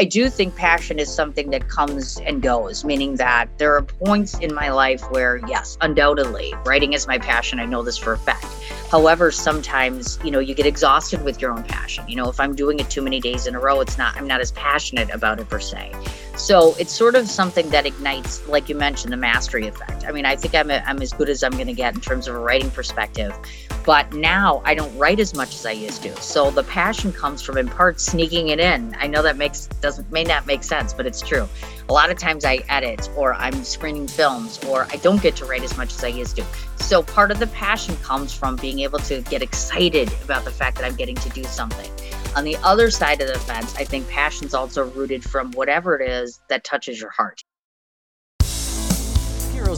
I do think passion is something that comes and goes, meaning that there are points in my life where, yes, undoubtedly, writing is my passion. I know this for a fact. However, sometimes, you know, you get exhausted with your own passion. You know, if I'm doing it too many days in a row, it's not, I'm not as passionate about it per se. So it's sort of something that ignites, like you mentioned, the mastery effect. I mean, I think I'm, a, I'm as good as I'm going to get in terms of a writing perspective. But now I don't write as much as I used to. So the passion comes from in part sneaking it in. I know that makes doesn't may not make sense, but it's true. A lot of times I edit or I'm screening films or I don't get to write as much as I used to. So part of the passion comes from being able to get excited about the fact that I'm getting to do something. On the other side of the fence, I think passion's also rooted from whatever it is that touches your heart.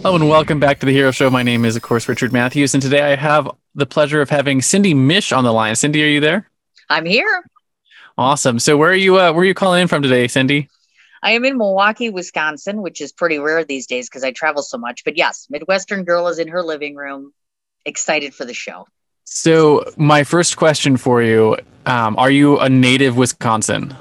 Hello and welcome back to the Hero Show. My name is, of course, Richard Matthews, and today I have the pleasure of having Cindy Mich on the line. Cindy, are you there? I'm here. Awesome. So, where are you? Uh, where are you calling in from today, Cindy? I am in Milwaukee, Wisconsin, which is pretty rare these days because I travel so much. But yes, Midwestern girl is in her living room, excited for the show. So, my first question for you: um, Are you a native Wisconsin?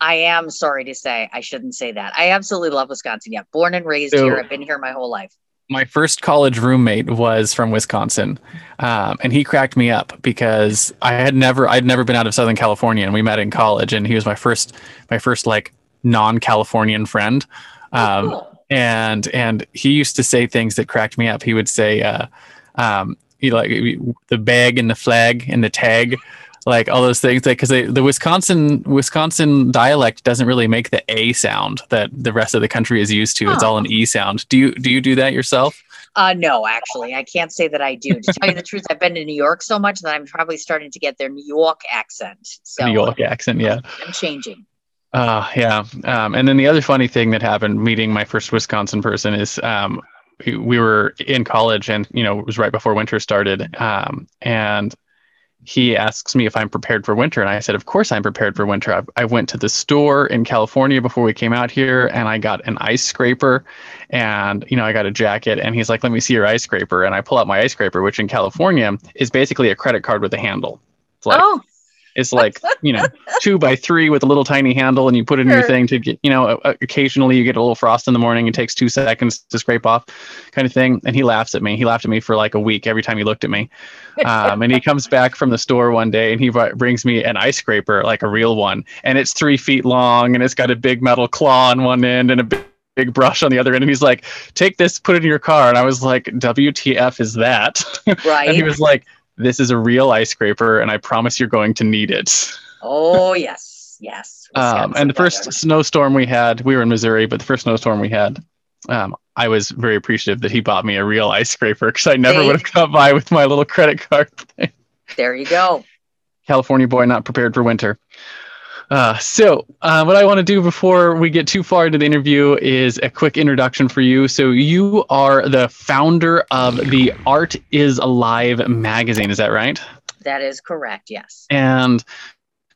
I am sorry to say, I shouldn't say that. I absolutely love Wisconsin. Yeah, born and raised So- here. I've been here my whole life. my first college roommate was from Wisconsin, um, and he cracked me up because I had never I'd never been out of Southern California, and we met in college, and he was my first my first like non-Californian friend, um, Cool. and and he used to say things that cracked me up. He would say, uh, um, he like the bag and the flag and the tag. Like all those things, like because the Wisconsin Wisconsin dialect doesn't really make the a sound that the rest of the country is used to. It's all an e sound. Do you do you do that yourself? Uh, no, actually, I can't say that I do. To tell you the truth, I've been to New York so much that I'm probably starting to get their New York accent. So New York accent, yeah. I'm changing. Uh, yeah. Um, and then the other funny thing that happened meeting my first Wisconsin person is um, we, we were in college and, you know, it was right before winter started. Um, and he asks me if I'm prepared for winter. And I said, Of course I'm prepared for winter. I, I went to the store in California before we came out here and I got an ice scraper and, you know, I got a jacket. And he's like, Let me see your ice scraper. And I pull out my ice scraper, which in California is basically a credit card with a handle. It's like, oh, it's like you know two by three with a little tiny handle and you put it in your thing to get you know occasionally you get a little frost in the morning. It takes two seconds to scrape off kind of thing. And he laughs at me. He laughed at me for like a week every time he looked at me. Um, and he comes back from the store one day and he brings me an ice scraper like a real one. And it's three feet long and it's got a big metal claw on one end and a big big brush on the other end. And he's like take this put it in your car. And i was like wtf is that? Right. and he was like this is a real ice scraper and i promise you're going to need it. Oh, yes, yes. um, and the first snowstorm we had we were in missouri but the first snowstorm we had um, i was very appreciative that he bought me a real ice scraper because i never would have come by with my little credit card There you go. california boy not prepared for winter uh, so uh, what i want to do before we get too far into the interview is a quick introduction for you so you are the founder of the art is alive magazine is that right That is correct. Yes. And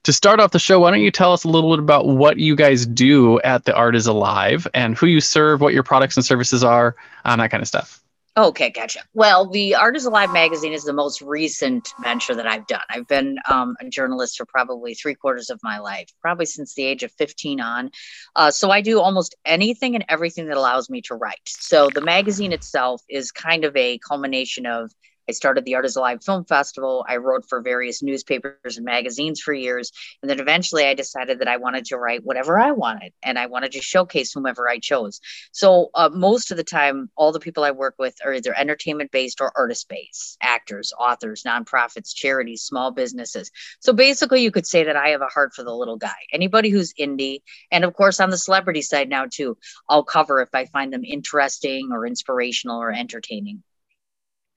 to start off the show, why don't you tell us a little bit about what you guys do at The Art is Alive and who you serve, what your products and services are, um, that kind of stuff. Okay, gotcha. Well, the Art is Alive magazine is the most recent venture that I've done. I've been um, a journalist for probably three quarters of my life, probably since the age of 15 on. Uh, so I do almost anything and everything that allows me to write. So the magazine itself is kind of a culmination of I started the Art is Alive Film Festival. I wrote for various newspapers and magazines for years. And then eventually I decided that I wanted to write whatever I wanted and I wanted to showcase whomever I chose. So uh, most of the time, all the people I work with are either entertainment based or artist based actors, authors, nonprofits, charities, small businesses. So basically, you could say that I have a heart for the little guy. Anybody who's indie, and of course, on the celebrity side now too, I'll cover if I find them interesting or inspirational or entertaining.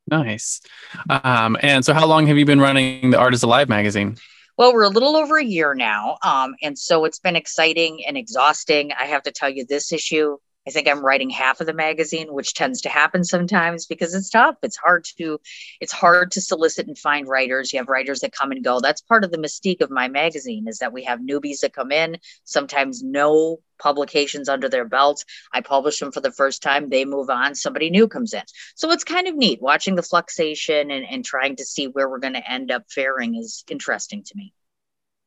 Nice. Um, and so, how long have you been running the Art Alive magazine? Well, we're a little over a year now. Um, and so it's been exciting and exhausting. I have to tell you, this issue I think I'm writing half of the magazine, which tends to happen sometimes because it's tough. It's hard to it's hard to solicit and find writers. You have writers that come and go. That's part of the mystique of my magazine is that we have newbies that come in, sometimes no publications under their belts. I publish them for the first time, they move on, somebody new comes in. So it's kind of neat watching the fluxation and, and trying to see where we're going to end up faring is interesting to me.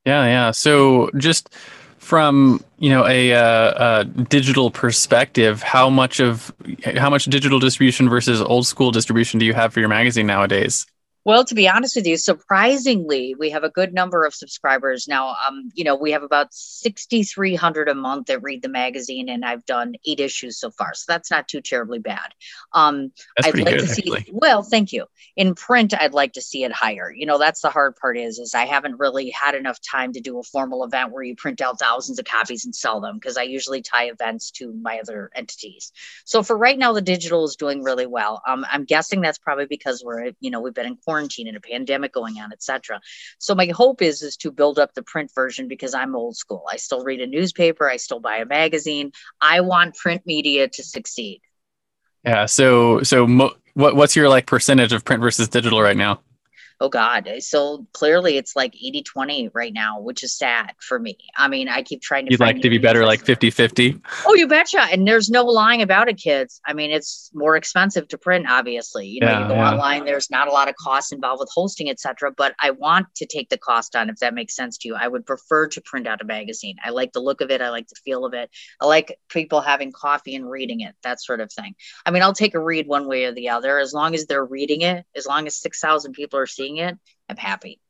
Yeah, yeah. So just from you know a, uh, digital perspective how much of how much digital distribution versus old school distribution do you have for your magazine nowadays well, to be honest with you, surprisingly, we have a good number of subscribers now. Um, you know, we have about 6,300 a month that read the magazine, and I've done eight issues so far, so that's not too terribly bad. Um, that's I'd like good, to see. Actually. Well, thank you. In print, I'd like to see it higher. You know, that's the hard part is, is I haven't really had enough time to do a formal event where you print out thousands of copies and sell them because I usually tie events to my other entities. So for right now, the digital is doing really well. Um, I'm guessing that's probably because we're, you know, we've been in quarantine and a pandemic going on, etc. So my hope is is to build up the print version because I'm old school. I still read a newspaper, I still buy a magazine. I want print media to succeed. Yeah. So so mo- what what's your like percentage of print versus digital right now? Oh god. Eh, so clearly it's like 80 20 right now which is sad for me. I mean i keep trying to you'd like to be better like 50 50 oh you betcha. And there's no lying about it kids. I mean it's more expensive to print obviously. You know yeah, you go yeah. online there's not a lot of costs involved with hosting etc but i want to take the cost on if that makes sense to you. I would prefer to print out a magazine. I like the look of it. I like the feel of it. I like people having coffee and reading it that sort of thing. I mean i'll take a read one way or the other. As long as they're reading it as long as 6000 people are seeing it, I'm happy.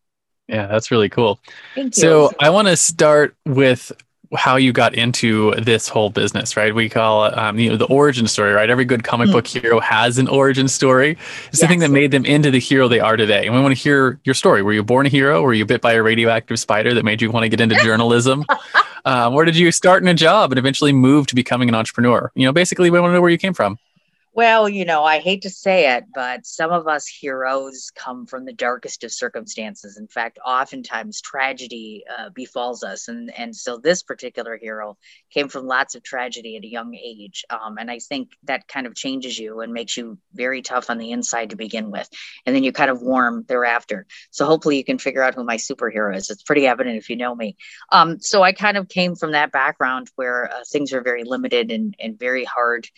Yeah, that's really cool. Thank you. So I want to start with how you got into this whole business, right? We call it, um, you know, the origin story, right? Every good comic mm. book hero has an origin story. It's yes. the thing that made them into the hero they are today. And we want to hear your story. Were you born a hero? Were you bit by a radioactive spider that made you want to get into journalism? um, or did you start in a job and eventually move to becoming an entrepreneur? You know, basically, we want to know where you came from. Well, you know, I hate to say it, but some of us heroes come from the darkest of circumstances. In fact, oftentimes tragedy uh, befalls us, and and so this particular hero came from lots of tragedy at a young age, um, and I think that kind of changes you and makes you very tough on the inside to begin with, and then you kind of warm thereafter. So hopefully, you can figure out who my superhero is. It's pretty evident if you know me. Um, so I kind of came from that background where uh, things are very limited and and very hard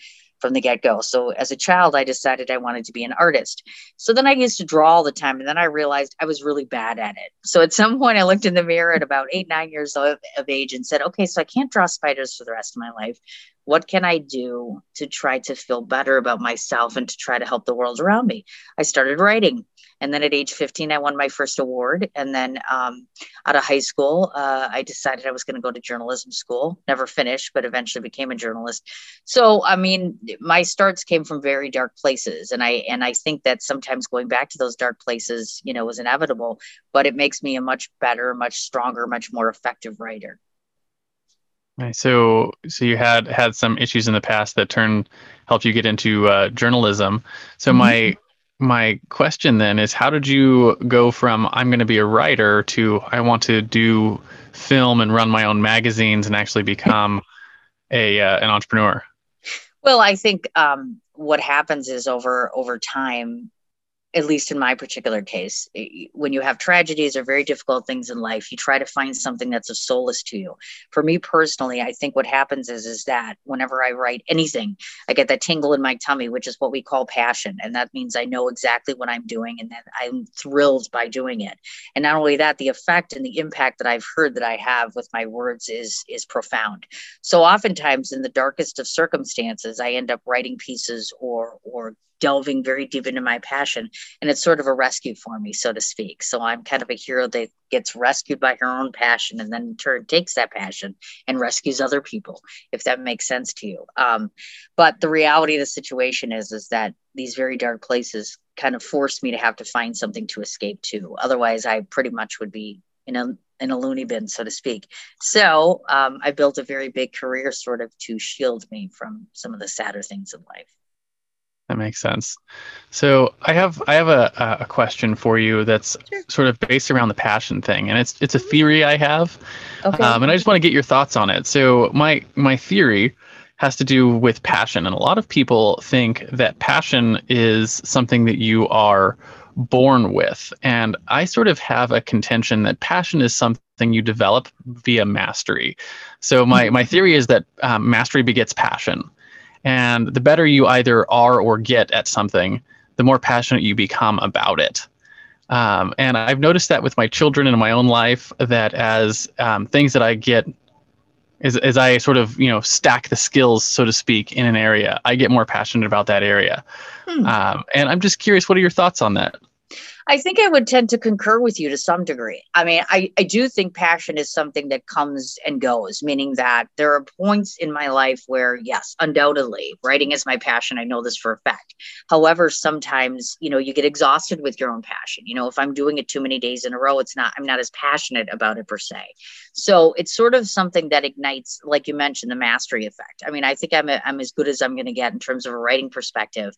from the get go. So as a child, I decided I wanted to be an artist. So then I used to draw all the time. And then I realized I was really bad at it. So at some point, I looked in the mirror at about eight, nine years of, of age and said, okay, so I can't draw spiders for the rest of my life. What can I do to try to feel better about myself and to try to help the world around me? I started writing. And then at age 15, I won my first award. And then um, out of high school, uh, I decided I was going to go to journalism school. Never finished, but eventually became a journalist. So, I mean, my starts came from very dark places, and I and I think that sometimes going back to those dark places, you know, was inevitable. But it makes me a much better, much stronger, much more effective writer. Right. So, so you had had some issues in the past that turned helped you get into uh, journalism. So mm-hmm. my my question then is how did you go from I'm going to be a writer to I want to do film and run my own magazines and actually become a uh, an entrepreneur? Well, I think um, what happens is over over time at least in my particular case, when you have tragedies or very difficult things in life, you try to find something that's of solace to you. For me personally, I think what happens is is that whenever I write anything, I get that tingle in my tummy, which is what we call passion, and that means I know exactly what I'm doing and that I'm thrilled by doing it. And not only that, the effect and the impact that I've heard that I have with my words is is profound. So oftentimes, in the darkest of circumstances, I end up writing pieces or or delving very deep into my passion. And it's sort of a rescue for me, so to speak. So I'm kind of a hero that gets rescued by her own passion and then in turn takes that passion and rescues other people, if that makes sense to you. Um, but the reality of the situation is, is that these very dark places kind of forced me to have to find something to escape to. Otherwise, I pretty much would be in a in a loony bin, so to speak. So um, I built a very big career sort of to shield me from some of the sadder things in life. That makes sense. So I have I have a, a question for you that's sure. sort of based around the passion thing, and it's it's a theory I have, okay. um, and I just want to get your thoughts on it. So my my theory has to do with passion, and a lot of people think that passion is something that you are born with. And I sort of have a contention that passion is something you develop via mastery. So my, my theory is that um, mastery begets passion. And the better you either are or get at something, the more passionate you become about it. Um, and I've noticed that with my children and in my own life, that as um, things that I get, as, as I sort of you know stack the skills, so to speak, in an area, I get more passionate about that area. Hmm. Um, and I'm just curious, what are your thoughts on that? I think I would tend to concur with you to some degree. I mean, I, I do think passion is something that comes and goes, meaning that there are points in my life where, yes, undoubtedly, writing is my passion. I know this for a fact. However, sometimes, you know, you get exhausted with your own passion. You know, if I'm doing it too many days in a row, it's not, I'm not as passionate about it per se. So it's sort of something that ignites, like you mentioned, the mastery effect. I mean, I think I'm, a, I'm as good as I'm going to get in terms of a writing perspective.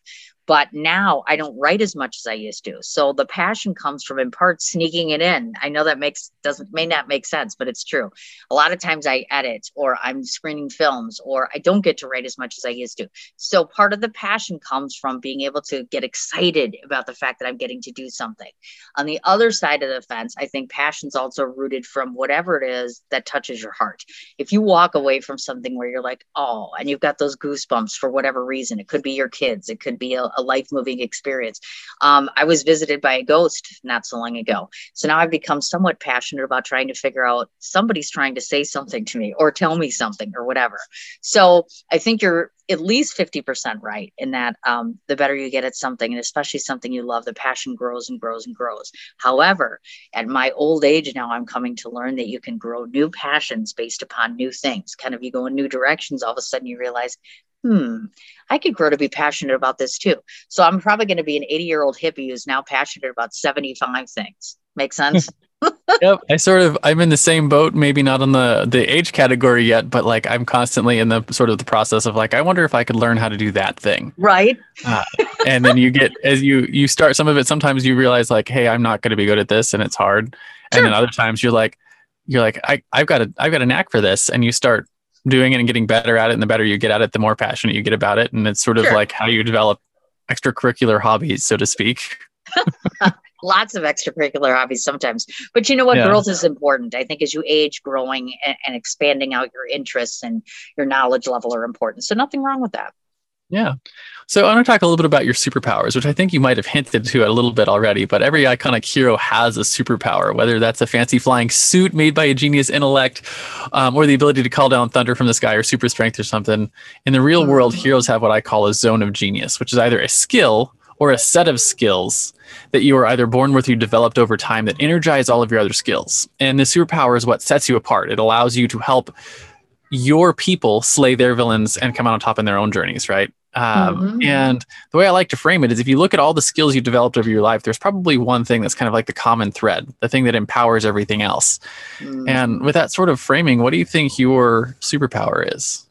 But now I don't write as much as I used to. So the passion comes from in part sneaking it in. I know that makes doesn't may not make sense, but it's true. A lot of times I edit or I'm screening films or I don't get to write as much as I used to. So part of the passion comes from being able to get excited about the fact that I'm getting to do something. On the other side of the fence, I think passion's also rooted from whatever it is that touches your heart. If you walk away from something where you're like, oh, and you've got those goosebumps for whatever reason, it could be your kids, it could be a, a life moving experience. Um, I was visited by a ghost not so long ago. So now I've become somewhat passionate about trying to figure out somebody's trying to say something to me or tell me something or whatever. So I think you're at least 50% right in that um, the better you get at something, and especially something you love, the passion grows and grows and grows. However, at my old age now, I'm coming to learn that you can grow new passions based upon new things. Kind of you go in new directions, all of a sudden you realize, hmm, I could grow to be passionate about this too. So I'm probably going to be an 80 year old hippie who's now passionate about 75 things. Make sense? yep. I sort of I'm in the same boat, maybe not on the the age category yet, but like I'm constantly in the sort of the process of like I wonder if I could learn how to do that thing. Right. Uh, and then you get as you you start some of it sometimes you realize like hey, I'm not going to be good at this and it's hard. Sure. And then other times you're like you're like I I've got a I've got a knack for this and you start doing it and getting better at it and the better you get at it the more passionate you get about it and it's sort of sure. like how you develop extracurricular hobbies so to speak lots of extracurricular hobbies sometimes but you know what yeah. growth is important i think as you age growing and, and expanding out your interests and your knowledge level are important so nothing wrong with that yeah. So I want to talk a little bit about your superpowers, which I think you might have hinted to a little bit already, but every iconic hero has a superpower, whether that's a fancy flying suit made by a genius intellect um, or the ability to call down thunder from the sky or super strength or something. In the real world, mm-hmm. heroes have what I call a zone of genius, which is either a skill or a set of skills that you are either born with or you developed over time that energize all of your other skills. And the superpower is what sets you apart. It allows you to help your people slay their villains and come out on top in their own journeys, right? Um, mm-hmm. And the way I like to frame it is if you look at all the skills you've developed over your life, there's probably one thing that's kind of like the common thread, the thing that empowers everything else. Mm-hmm. And with that sort of framing, what do you think your superpower is?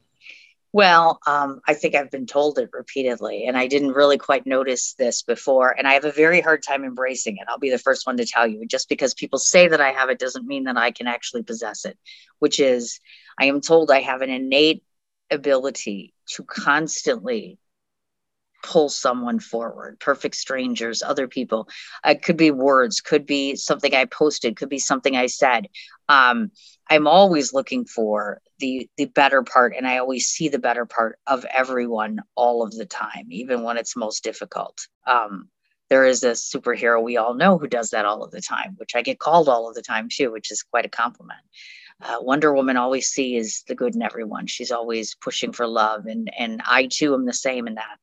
Well, um, I think I've been told it repeatedly, and I didn't really quite notice this before. And I have a very hard time embracing it. I'll be the first one to tell you. Just because people say that I have it doesn't mean that I can actually possess it, which is I am told I have an innate ability to constantly pull someone forward perfect strangers other people it could be words could be something i posted could be something i said um, i'm always looking for the the better part and i always see the better part of everyone all of the time even when it's most difficult um, there is a superhero we all know who does that all of the time which i get called all of the time too which is quite a compliment uh, Wonder Woman always sees the good in everyone. She's always pushing for love, and and I too am the same in that.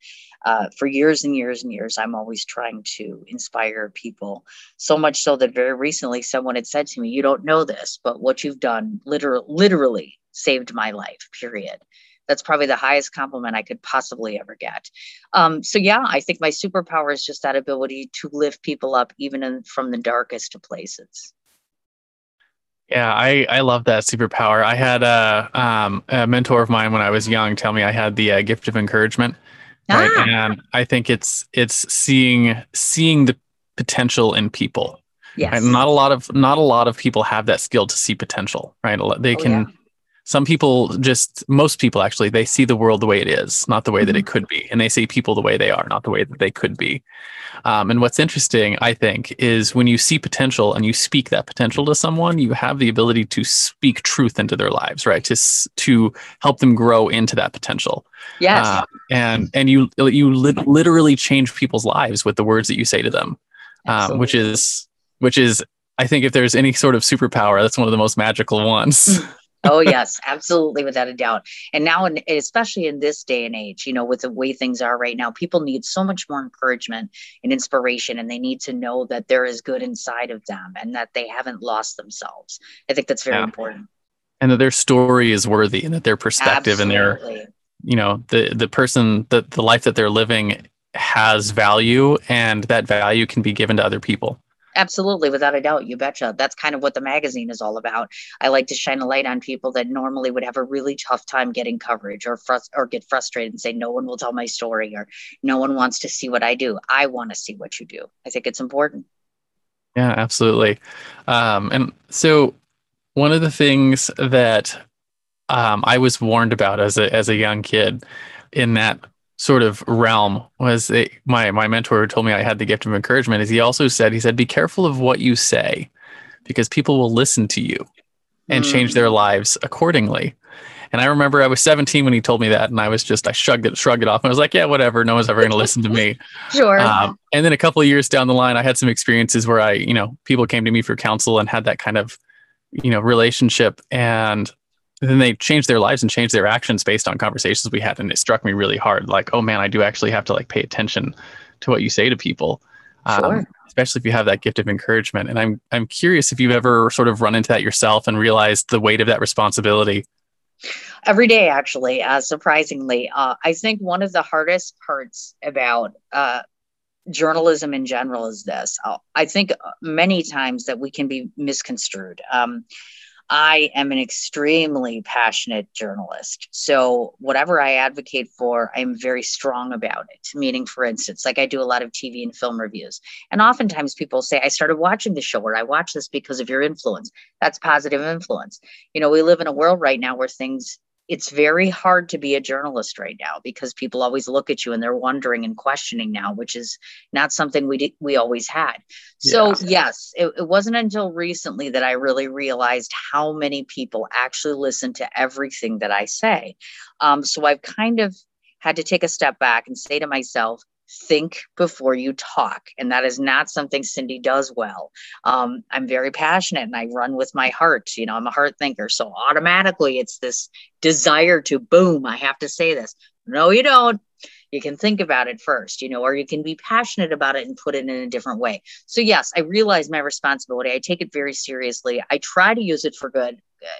Uh, for years and years and years, I'm always trying to inspire people. So much so that very recently, someone had said to me, "You don't know this, but what you've done, literally, literally saved my life." Period. That's probably the highest compliment I could possibly ever get. Um, so yeah, I think my superpower is just that ability to lift people up, even in, from the darkest of places. Yeah, I, I love that superpower. I had a, um, a mentor of mine when I was young tell me I had the uh, gift of encouragement, right? Ah. And I think it's it's seeing seeing the potential in people. Yes. And not a lot of not a lot of people have that skill to see potential, right? They oh, can yeah some people just most people actually they see the world the way it is not the way mm-hmm. that it mm-hmm. could be and they see people the way they are not the way that they could be um, and what's interesting i think is when you see potential and you speak that potential to someone you have the ability to speak truth into their lives right? To to help them grow into that potential. Yes. Uh, and and you you li- literally change people's lives with the words that you say to them. Um, which is which is I think if there's any sort of superpower, that's one of the most magical ones. oh yes absolutely without a doubt and now in, especially in this day and age you know with the way things are right now people need so much more encouragement and inspiration and they need to know that there is good inside of them and that they haven't lost themselves i think that's very yeah. important and that their story is worthy and that their perspective absolutely. and their you know the the person that the life that they're living has value and that value can be given to other people Absolutely, without a doubt, you betcha. That's kind of what the magazine is all about. I like to shine a light on people that normally would have a really tough time getting coverage or frust- or get frustrated and say no one will tell my story or no one wants to see what I do. I want to see what you do. I think it's important. Yeah, absolutely. Um, and so, one of the things that um, I was warned about as a as a young kid in that sort of realm was it, my my mentor told me I had the gift of encouragement is he also said he said be careful of what you say because people will listen to you and mm. change their mm. lives accordingly. And I remember I was 17 when he told me that, and I was just I shrugged it shrugged it off. And I was like, yeah, whatever. No one's ever going to listen to me. sure. Um, and then a couple of years down the line, I had some experiences where I, you know, people came to me for counsel and had that kind of, you know, relationship. And then they changed their lives and changed their actions based on conversations we had and it struck me really hard like oh man i do actually have to like pay attention to what you say to people sure. um, especially if you have that gift of encouragement and i'm i'm curious if you've ever sort of run into that yourself and realized the weight of that responsibility every day actually uh, surprisingly uh, i think one of the hardest parts about uh, journalism in general is this uh, i think many times that we can be misconstrued um, I am an extremely passionate journalist. So, whatever I advocate for, I'm very strong about it. Meaning, for instance, like I do a lot of TV and film reviews. And oftentimes people say, I started watching the show or I watch this because of your influence. That's positive influence. You know, we live in a world right now where things it's very hard to be a journalist right now because people always look at you and they're wondering and questioning now, which is not something we did, we always had. So yeah. yes, it, it wasn't until recently that I really realized how many people actually listen to everything that I say. Um, so I've kind of had to take a step back and say to myself, think before you talk. And that is not something Cindy does well. Um, I'm very passionate and I run with my heart. You know, I'm a heart thinker. So automatically it's this desire to boom, I have to say this. No, you don't. You can think about it first, you know, or you can be passionate about it and put it in a different way. So, yes, I realize my responsibility. I take it very seriously. I try to use it for good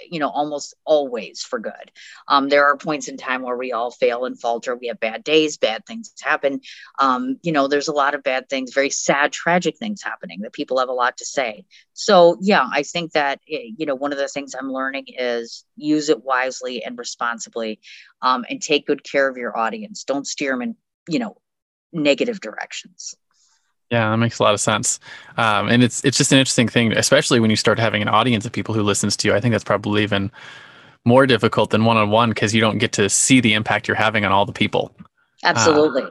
you know almost always for good. Um, there are points in time where we all fail and falter. We have bad days bad things happen. Um, you know there's a lot of bad things very sad tragic things happening that people have a lot to say. So yeah i think that eh, you know one of the things i'm learning is use it wisely and responsibly um, and take good care of your audience. Don't steer them in you know negative directions yeah, that makes a lot of sense. Um, and it's it's just an interesting thing, especially when you start having an audience of people who listens to you. I think that's probably even more difficult than one on one because you don't get to see the impact you're having on all the people. Absolutely.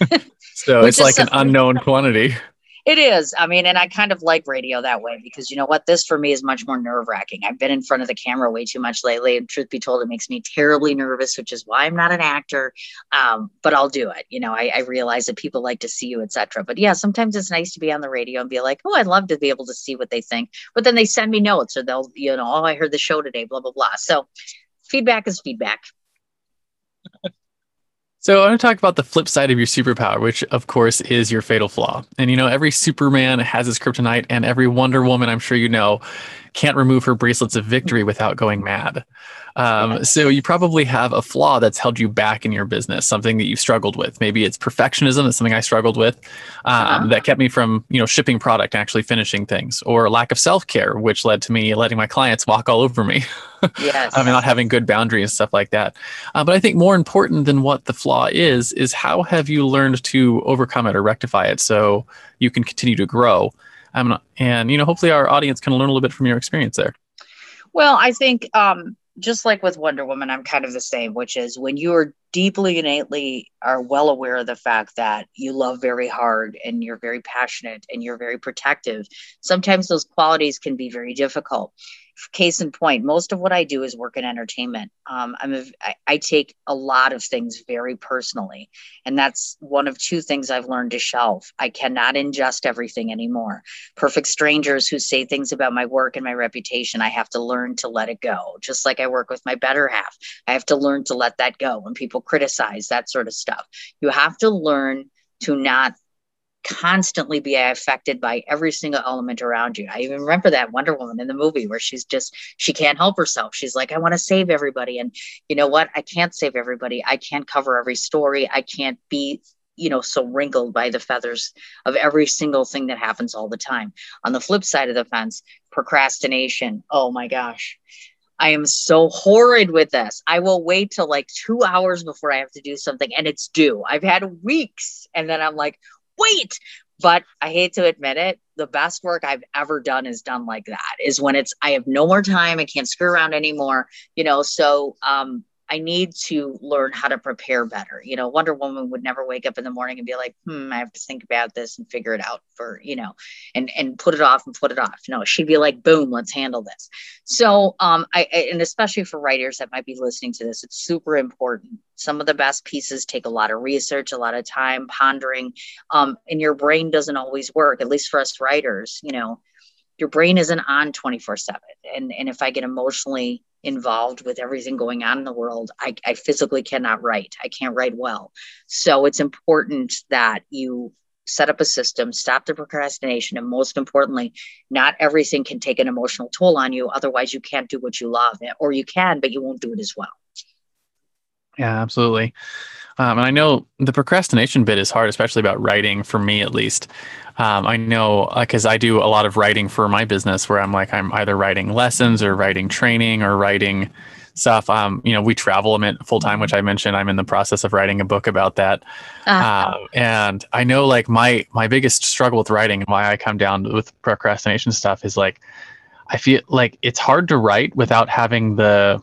Uh, so it's like an unknown quantity. It is. I mean, and I kind of like radio that way because you know what? This for me is much more nerve wracking. I've been in front of the camera way too much lately. And truth be told, it makes me terribly nervous, which is why I'm not an actor. Um, but I'll do it. You know, I, I realize that people like to see you, etc. But yeah, sometimes it's nice to be on the radio and be like, oh, I'd love to be able to see what they think. But then they send me notes or they'll, you know, oh, I heard the show today, blah, blah, blah. So feedback is feedback. So I want to talk about the flip side of your superpower, which of course is your fatal flaw. And you know, every Superman has his kryptonite, and every Wonder Woman, I'm sure you know, can't remove her bracelets of victory without going mad. Um, so you probably have a flaw that's held you back in your business, something that you've struggled with. Maybe it's perfectionism. That's something I struggled with um, uh-huh. that kept me from, you know, shipping product and actually finishing things, or lack of self care, which led to me letting my clients walk all over me. Yes. I mean, not having good boundaries and stuff like that. Uh, but I think more important than what the flaw is, is how have you learned to overcome it or rectify it so you can continue to grow? Um, and, you know, hopefully our audience can learn a little bit from your experience there. Well, I think um, just like with Wonder Woman, I'm kind of the same, which is when you are deeply innately are well aware of the fact that you love very hard and you're very passionate and you're very protective, sometimes those qualities can be very difficult case in point, most of what I do is work in entertainment. Um, I'm a, I, I take a lot of things very personally, and that's one of two things I've learned to shelf. I cannot ingest everything anymore. Perfect strangers who say things about my work and my reputation, I have to learn to let it go. Just like I work with my better half, I have to learn to let that go. When people criticize that sort of stuff, you have to learn to not constantly be affected by every single element around you. I even remember that Wonder Woman in the movie where she's just she can't help herself. She's like, I want to save everybody. And you know what? I can't save everybody. I can't cover every story. I can't be you know so wrinkled by the feathers of every single thing that happens all the time on the flip side of the fence procrastination oh my gosh I am so horrid with this. I will wait till like two hours before I have to do something and it's due. I've had weeks and then I'm like, wait. But I hate to admit it, the best work I've ever done is done like that is when it's I have no more time, I can't screw around anymore, you know. So um I need to learn how to prepare better. You know, Wonder Woman would never wake up in the morning and be like, hmm, I have to think about this and figure it out for, you know, and and put it off and put it off. No, she'd be like, boom, let's handle this. So um I and especially for writers that might be listening to this, it's super important. Some of the best pieces take a lot of research, a lot of time, pondering. Um, and your brain doesn't always work, at least for us writers, you know, your brain isn't on 24 7 and and if i get emotionally involved with everything going on in the world I, I physically cannot write. I can't write well. So it's important that you set up a system stop the procrastination and most importantly not everything can take an emotional toll on you. Otherwise you can't do what you love or you can but you won't do it as well. Yeah absolutely um, and I know the procrastination bit is hard, especially about writing for me at least. Um, I know because uh, I do a lot of writing for my business where I'm like, I'm either writing lessons or writing training or writing stuff. Um, you know, we travel full time, which I mentioned. I'm in the process of writing a book about that. Uh-huh. Uh, and I know like my, my biggest struggle with writing and why I come down with procrastination stuff is like, I feel like it's hard to write without having the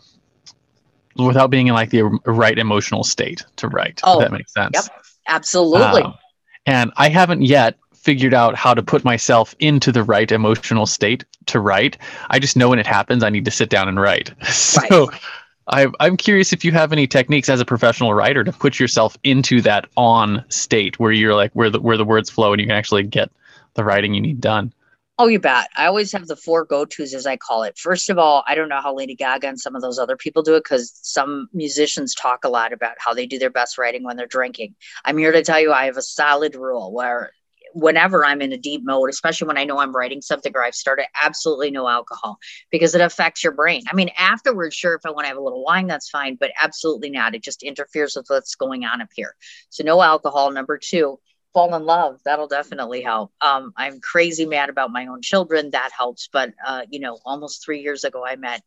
without being in like the right emotional state to write. Oh, that makes sense. Yep, absolutely. Um, and I haven't yet figured out how to put myself into the right emotional state to write. I just know when it happens, I need to sit down and write. So right. I, I'm curious if you have any techniques as a professional writer to put yourself into that on state where you're like where the where the words flow and you can actually get the writing you need done. Oh, you bet. I always have the four go tos, as I call it. First of all, I don't know how Lady Gaga and some of those other people do it because some musicians talk a lot about how they do their best writing when they're drinking. I'm here to tell you I have a solid rule where whenever I'm in a deep mode, especially when I know I'm writing something or I've started, absolutely no alcohol because it affects your brain. I mean, afterwards, sure, if I want to have a little wine, that's fine, but absolutely not. It just interferes with what's going on up here. So, no alcohol. Number two, fall in love that'll definitely help. Um, i'm crazy mad about my own children that helps but uh, you know almost three years ago i met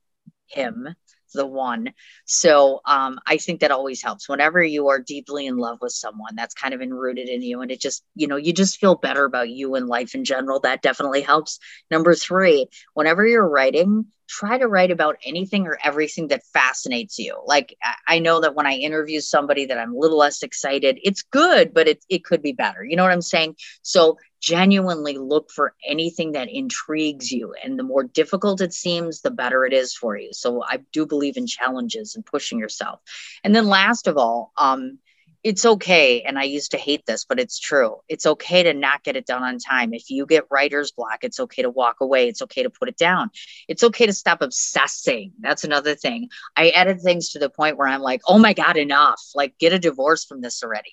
him the one so um, i think that always helps whenever you are deeply in love with someone that's kind of enrooted in you and it just you know you just feel better about you and life in general that definitely helps number three whenever you're writing try to write about anything or everything that fascinates you. Like I know that when I interview somebody that I'm a little less excited, it's good, but it, it could be better. You know what I'm saying? So genuinely look for anything that intrigues you. And the more difficult it seems, the better it is for you. So I do believe in challenges and pushing yourself. And then last of all, um, it's okay and i used to hate this but it's true. It's okay to not get it done on time. If you get writer's block it's okay to walk away. It's okay to put it down. It's okay to stop obsessing. That's another thing. I edit things to the point where i'm like oh my god enough. Like get a divorce from this already.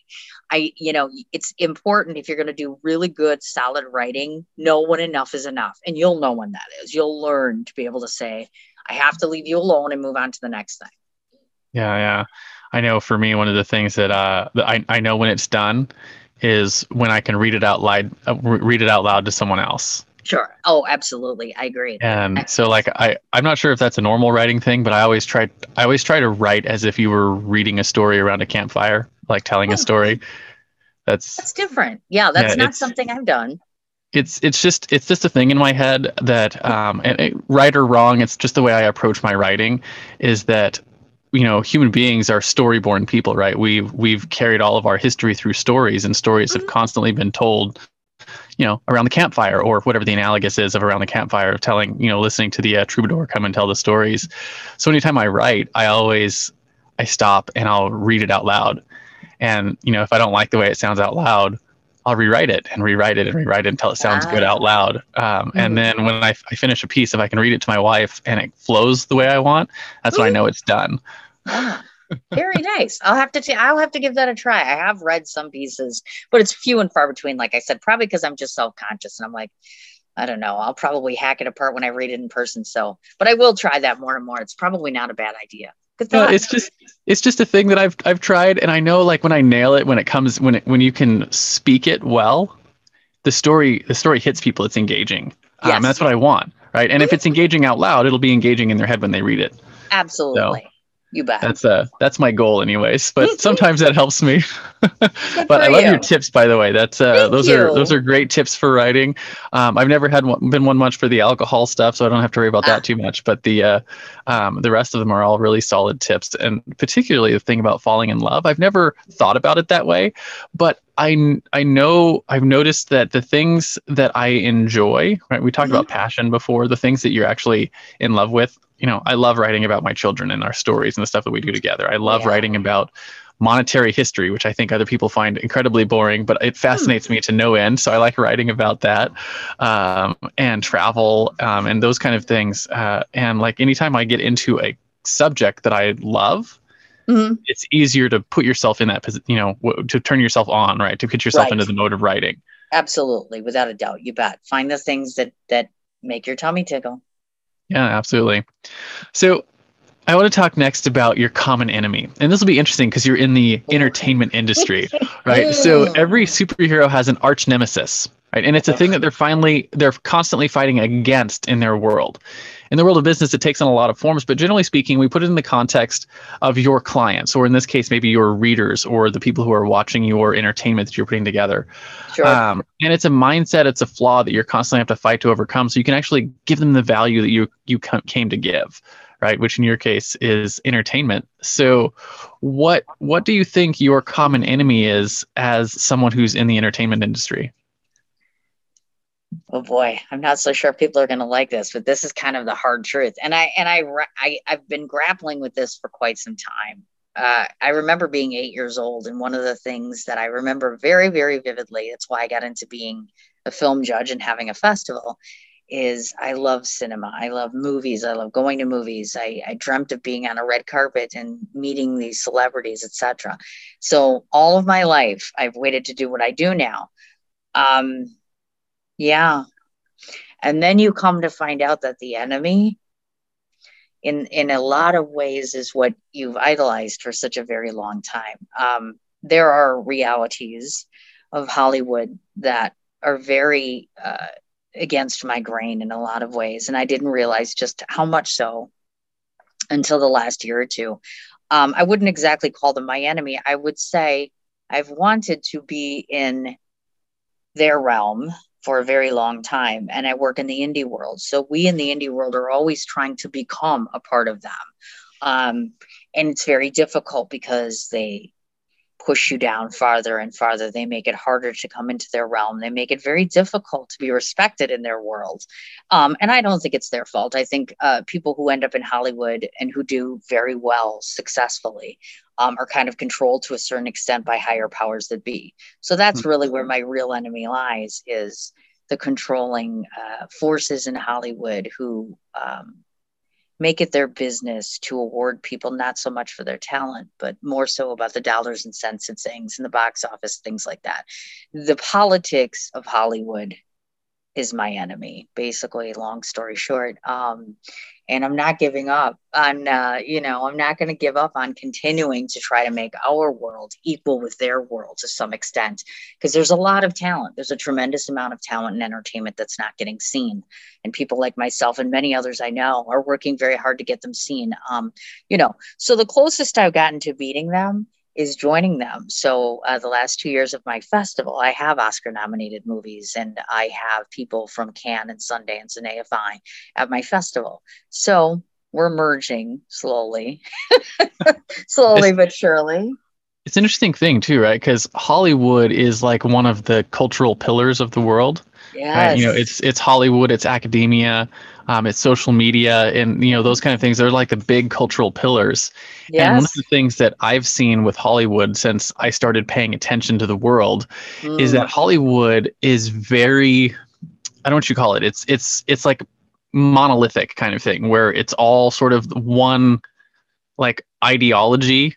I you know it's important if you're going to do really good solid writing know when enough is enough and you'll know when that is. You'll learn to be able to say i have to leave you alone and move on to the next thing. Yeah yeah I know for me, one of the things that, uh, that I, I know when it's done is when I can read it out loud, uh, read it out loud to someone else. Sure. Oh, absolutely. I agree. And so like I I'm not sure if that's a normal writing thing, but I always try I always try to write as if you were reading a story around a campfire, like telling a oh. story. That's That's different. Yeah, that's yeah, not something I've done. It's it's just it's just a thing in my head that um and it, right or wrong, it's just the way I approach my writing is that you know human beings are storyborn people right? We've we've carried all of our history through stories and stories have mm-hmm. constantly been told you know around the campfire or whatever the analogous is of around the campfire of telling you know listening to the uh, troubadour come and tell the stories. So anytime i write i always i stop and i'll read it out loud. And you know if i don't like the way it sounds out loud I'll rewrite it and rewrite it and rewrite it until it sounds good out loud. Um, and mm-hmm. then when I, I, finish a piece, if I can read it to my wife and it flows the way I want, that's when I know it's done. Ah, very nice. I'll have to. T- I'll have to give that a try. I have read some pieces, but it's few and far between. Like I said, probably because I'm just self conscious and I'm like, I don't know. I'll probably hack it apart when I read it in person. So, but I will try that more and more. It's probably not a bad idea. No, it's just it's just a thing that I've I've tried, and I know like when I nail it, when it comes when it when you can speak it well, the story the story hits people. It's engaging. Yes. Um, that's what I want, right? And if it's engaging out loud, it'll be engaging in their head when they read it. Absolutely. So, you bet. That's uh that's my goal anyways, but sometimes that helps me. but I love you. your tips by the way. That's uh Thank those you. are those are great tips for writing. Um I've never had one, been one much for the alcohol stuff, so I don't have to worry about ah. that too much, but the uh um the rest of them are all really solid tips and particularly the thing about falling in love. I've never thought about it that way, but I I know I've noticed that the things that I enjoy, right? We talked mm-hmm. about passion before, the things that you're actually in love with you know, I love writing about my children and our stories and the stuff that we do together. I love yeah. writing about monetary history, which I think other people find incredibly boring, but it fascinates mm. me to no end. So I like writing about that um, and travel um, and those kind of things. Uh, and like anytime I get into a subject that I love, mm-hmm. it's easier to put yourself in that you know, w- to turn yourself on, right? To put yourself right. into the mode of writing. Absolutely, without a doubt. You bet. Find the things that that make your tummy tickle. Yeah, absolutely. So I want to talk next about your common enemy. And this will be interesting because you're in the entertainment industry, right? so every superhero has an arch nemesis, right? And it's a thing that they're finally, they're constantly fighting against in their world. In the world of business, it takes on a lot of forms, but generally speaking, we put it in the context of your clients, or in this case, maybe your readers or the people who are watching your entertainment that you're putting together. Sure. Um, and it's a mindset, it's a flaw that you're constantly have to fight to overcome. So you can actually give them the value that you you came to give right which in your case is entertainment so what what do you think your common enemy is as someone who's in the entertainment industry oh boy. I'm not so sure people are going to like this but this is kind of the hard truth. And i and i, I i've been grappling with this for quite some time. Uh, i remember being eight years old and one of the things that i remember very very vividly that's why i got into being a film judge and having a festival is i love cinema. I love movies. I love going to movies. I, I dreamt of being on a red carpet and meeting these celebrities etc so all of my life i've waited to do what i do now. Um, yeah. And then you come to find out that the enemy in in a lot of ways is what you've idolized for such a very long time. Um, there are realities of Hollywood that are very uh, against my grain in a lot of ways, and I didn't realize just how much so until the last year or two. Um, I wouldn't exactly call them my enemy. I would say I've wanted to be in their realm for a very long time and I work in the indie world. So we in the indie world are always trying to become a part of them. Um, and it's very difficult because they push you down farther and farther. They make it harder to come into their realm. They make it very difficult to be respected in their world. Um, and I don't think it's their fault. I think uh, people who end up in Hollywood and who do very well successfully um, are kind of controlled to a certain extent by higher powers that be. So that's hmm. really where my real enemy lies is the controlling uh, forces in Hollywood who um, make it their business to award people not so much for their talent, but more so about the dollars and cents and things in the box office, things like that. The politics of Hollywood is my enemy, basically, long story short. Um, and I'm not giving up on, uh, you know, I'm not going to give up on continuing to try to make our world equal with their world to some extent, because there's a lot of talent. There's a tremendous amount of talent and entertainment that's not getting seen. And people like myself and many others I know are working very hard to get them seen. Um, you know, so the closest I've gotten to beating them is joining them. So uh, the last two years of my festival, I have Oscar nominated movies and I have people from Cannes and Sundance and AFI at my festival. So we're merging slowly, slowly but surely. It's an interesting thing too, right? Because Hollywood is like one of the cultural pillars of the world. Yes. Right? You know, it's it's Hollywood, it's academia, um, it's social media, and you know those kind of things. They're like the big cultural pillars. Yes. And one of the things that I've seen with Hollywood since I started paying attention to the world mm. is that mm. Hollywood is very I don't know what you call it. It's it's it's like monolithic kind of thing where it's all sort of one like ideology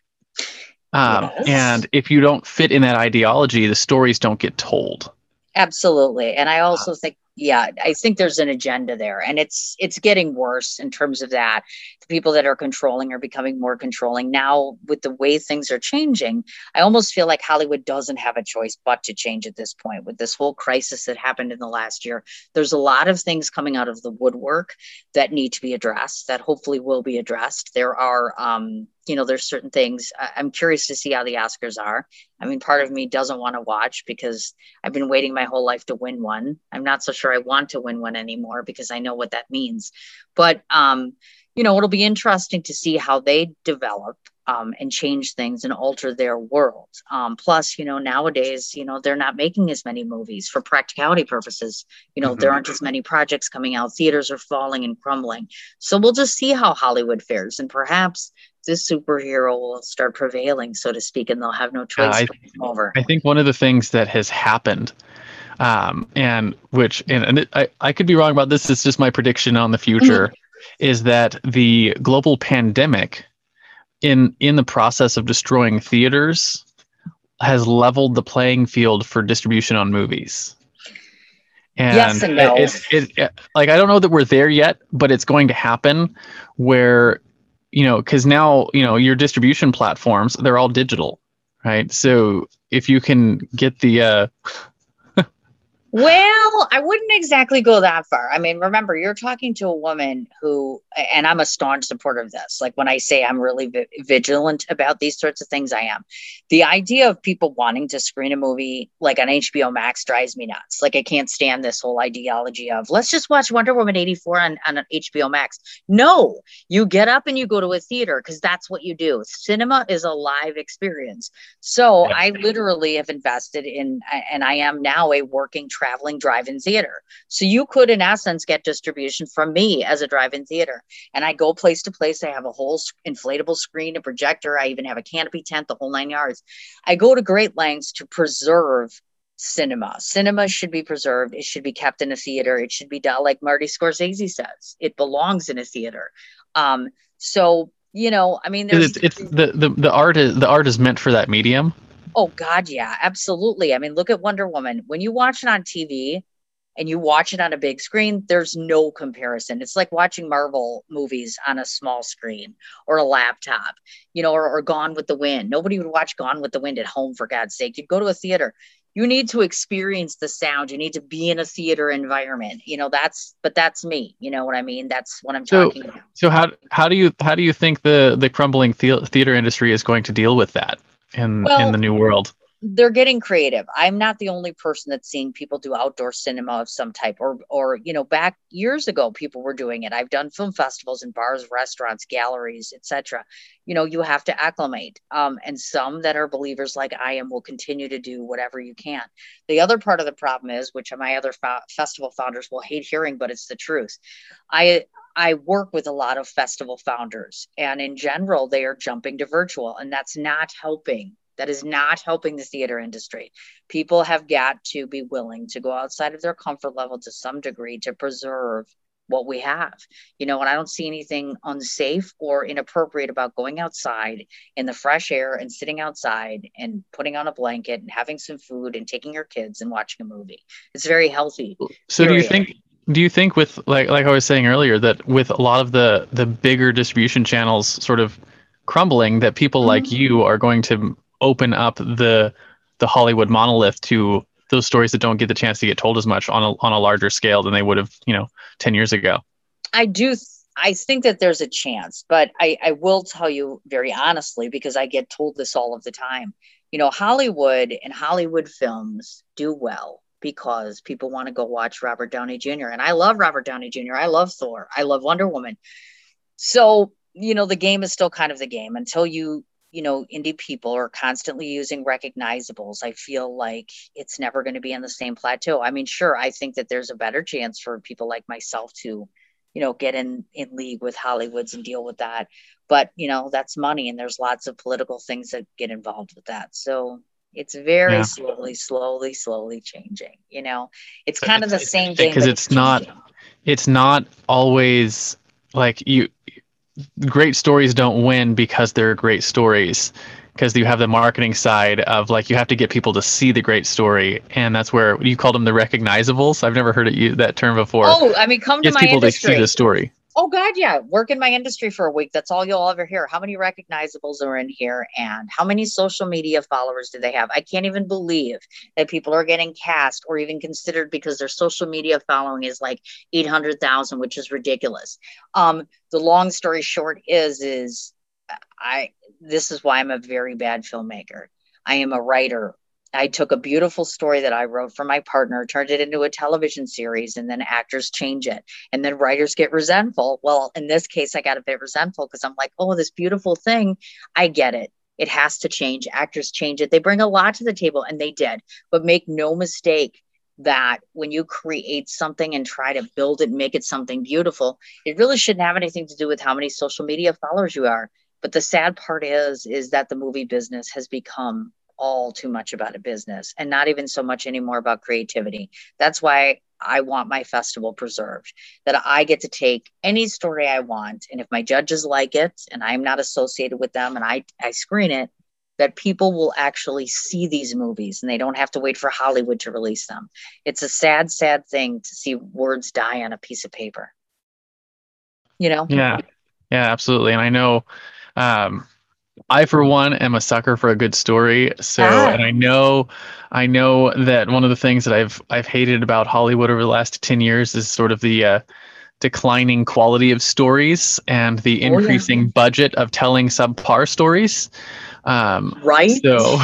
um, yes. And if you don't fit in that ideology, the stories don't get told. Absolutely. And I also think yeah i think there's an agenda there and it's it's getting worse in terms of that the people that are controlling are becoming more controlling now with the way things are changing i almost feel like hollywood doesn't have a choice but to change at this point with this whole crisis that happened in the last year there's a lot of things coming out of the woodwork that need to be addressed that hopefully will be addressed there are um, you know, there's certain things I'm curious to see how the Oscars are. I mean, part of me doesn't want to watch because I've been waiting my whole life to win one. I'm not so sure I want to win one anymore because I know what that means. But, um, you know, it'll be interesting to see how they develop um, and change things and alter their world. Um, plus, you know, nowadays, you know, they're not making as many movies for practicality purposes. You know, mm-hmm. there aren't as many projects coming out. Theaters are falling and crumbling. So we'll just see how Hollywood fares. And perhaps this superhero will start prevailing, so to speak, and they'll have no choice uh, I, over. I think one of the things that has happened, um, and which, and, and it, I, I could be wrong about this, it's just my prediction on the future, mm-hmm. is that the global pandemic, in in the process of destroying theaters, has leveled the playing field for distribution on movies. And yes and no. It, it, it, like I don't know that we're there yet, but it's going to happen where you know, because now, you know, your distribution platforms, they're all digital, right? So if you can get the uh, well, I wouldn't exactly go that far. I mean, remember, you're talking to a woman who, and I'm a staunch supporter of this. Like when I say I'm really vi- vigilant about these sorts of things, I am. The idea of people wanting to screen a movie like on HBO Max drives me nuts. Like I can't stand this whole ideology of let's just watch Wonder Woman 84 on, on HBO Max. No, you get up and you go to a theater because that's what you do. Cinema is a live experience. So I literally have invested in, and I am now a working traveling drive-in theater. So you could, in essence, get distribution from me as a drive-in theater. And I go place to place. I have a whole inflatable screen, a projector. I even have a canopy tent, the whole nine yards. I go to great lengths to preserve cinema. Cinema should be preserved. It should be kept in a theater. It should be done like Marty Scorsese says. It belongs in a theater. Um, so you know, I mean, it's, it's the, the the art is the art is meant for that medium. Oh God, yeah, absolutely. I mean, look at Wonder Woman. When you watch it on TV and you watch it on a big screen, there's no comparison. It's like watching Marvel movies on a small screen or a laptop, you know, or, or Gone with the Wind. Nobody would watch Gone with the Wind at home for God's sake. You'd go to a theater. You need to experience the sound. You need to be in a theater environment. You know, that's but that's me. You know what I mean? That's what I'm so, talking about. So how how do you how do you think the the crumbling theater industry is going to deal with that? In well, in the new world they're getting creative. I'm not the only person that's seeing people do outdoor cinema of some type or or you know back years ago people were doing it. I've done film festivals in bars, restaurants, galleries, etc. You know, you have to acclimate. Um, and some that are believers like I am will continue to do whatever you can. The other part of the problem is, which my other fa- festival founders will hate hearing, but it's the truth. I I work with a lot of festival founders, and in general, they are jumping to virtual, and that's not helping that is not helping the theater industry. People have got to be willing to go outside of their comfort level to some degree to preserve what we have. You know, and I don't see anything unsafe or inappropriate about going outside in the fresh air and sitting outside and putting on a blanket and having some food and taking your kids and watching a movie. It's very healthy. So period. do you think do you think with like like I was saying earlier that with a lot of the the bigger distribution channels sort of crumbling that people mm-hmm. like you are going to open up the the Hollywood monolith to those stories that don't get the chance to get told as much on a on a larger scale than they would have, you know, 10 years ago. I do I think that there's a chance, but I, I will tell you very honestly because I get told this all of the time. You know, Hollywood and Hollywood films do well because people want to go watch Robert Downey Jr. And I love Robert Downey Jr. I love Thor. I love Wonder Woman. So, you know, the game is still kind of the game until you you know indie people are constantly using recognizables i feel like it's never going to be on the same plateau i mean sure i think that there's a better chance for people like myself to you know get in in league with hollywoods and deal with that but you know that's money and there's lots of political things that get involved with that so it's very yeah. slowly slowly slowly changing you know? It's kind of the same thing because it's, it's not it's not always like you great stories don't win because they're great stories because you have the marketing side of like you have to get people to see the great story and that's where you called them the recognizables. I've never heard it use that term before. Oh i mean come to my people industry. to see the story Oh God, yeah. Work in my industry for a week. That's all you'll ever hear. How many recognizables are in here and how many social media followers do they have? I can't even believe that people are getting cast or even considered because their social media following is like 800,000, which is ridiculous. Um, the long story short is, is I, this is why I'm a very bad filmmaker. I am a writer I took a beautiful story that I wrote for my partner, turned it into a television series, and then actors change it. And then writers get resentful. Well, in this case, I got a bit resentful because I'm like, oh, this beautiful thing, I get it. It has to change. Actors change it. They bring a lot to the table, and they did. But make no mistake that when you create something and try to build it, make it something beautiful, it really shouldn't have anything to do with how many social media followers you are. But the sad part is, is that the movie business has become all too much about a business and not even so much anymore about creativity. That's why I want my festival preserved, that I get to take any story I want. And if my judges like it and I'm not associated with them and I, I screen it, that people will actually see these movies and they don't have to wait for Hollywood to release them. It's a sad, sad thing to see words die on a piece of paper. You know? Yeah. Yeah, absolutely. And I know um, I, for one, am a sucker for a good story. So, ah. and I know, I know that one of the things that I've I've hated about Hollywood over the last ten years is sort of the uh, declining quality of stories and the increasing oh, yeah. budget of telling subpar stories. Um, right. So,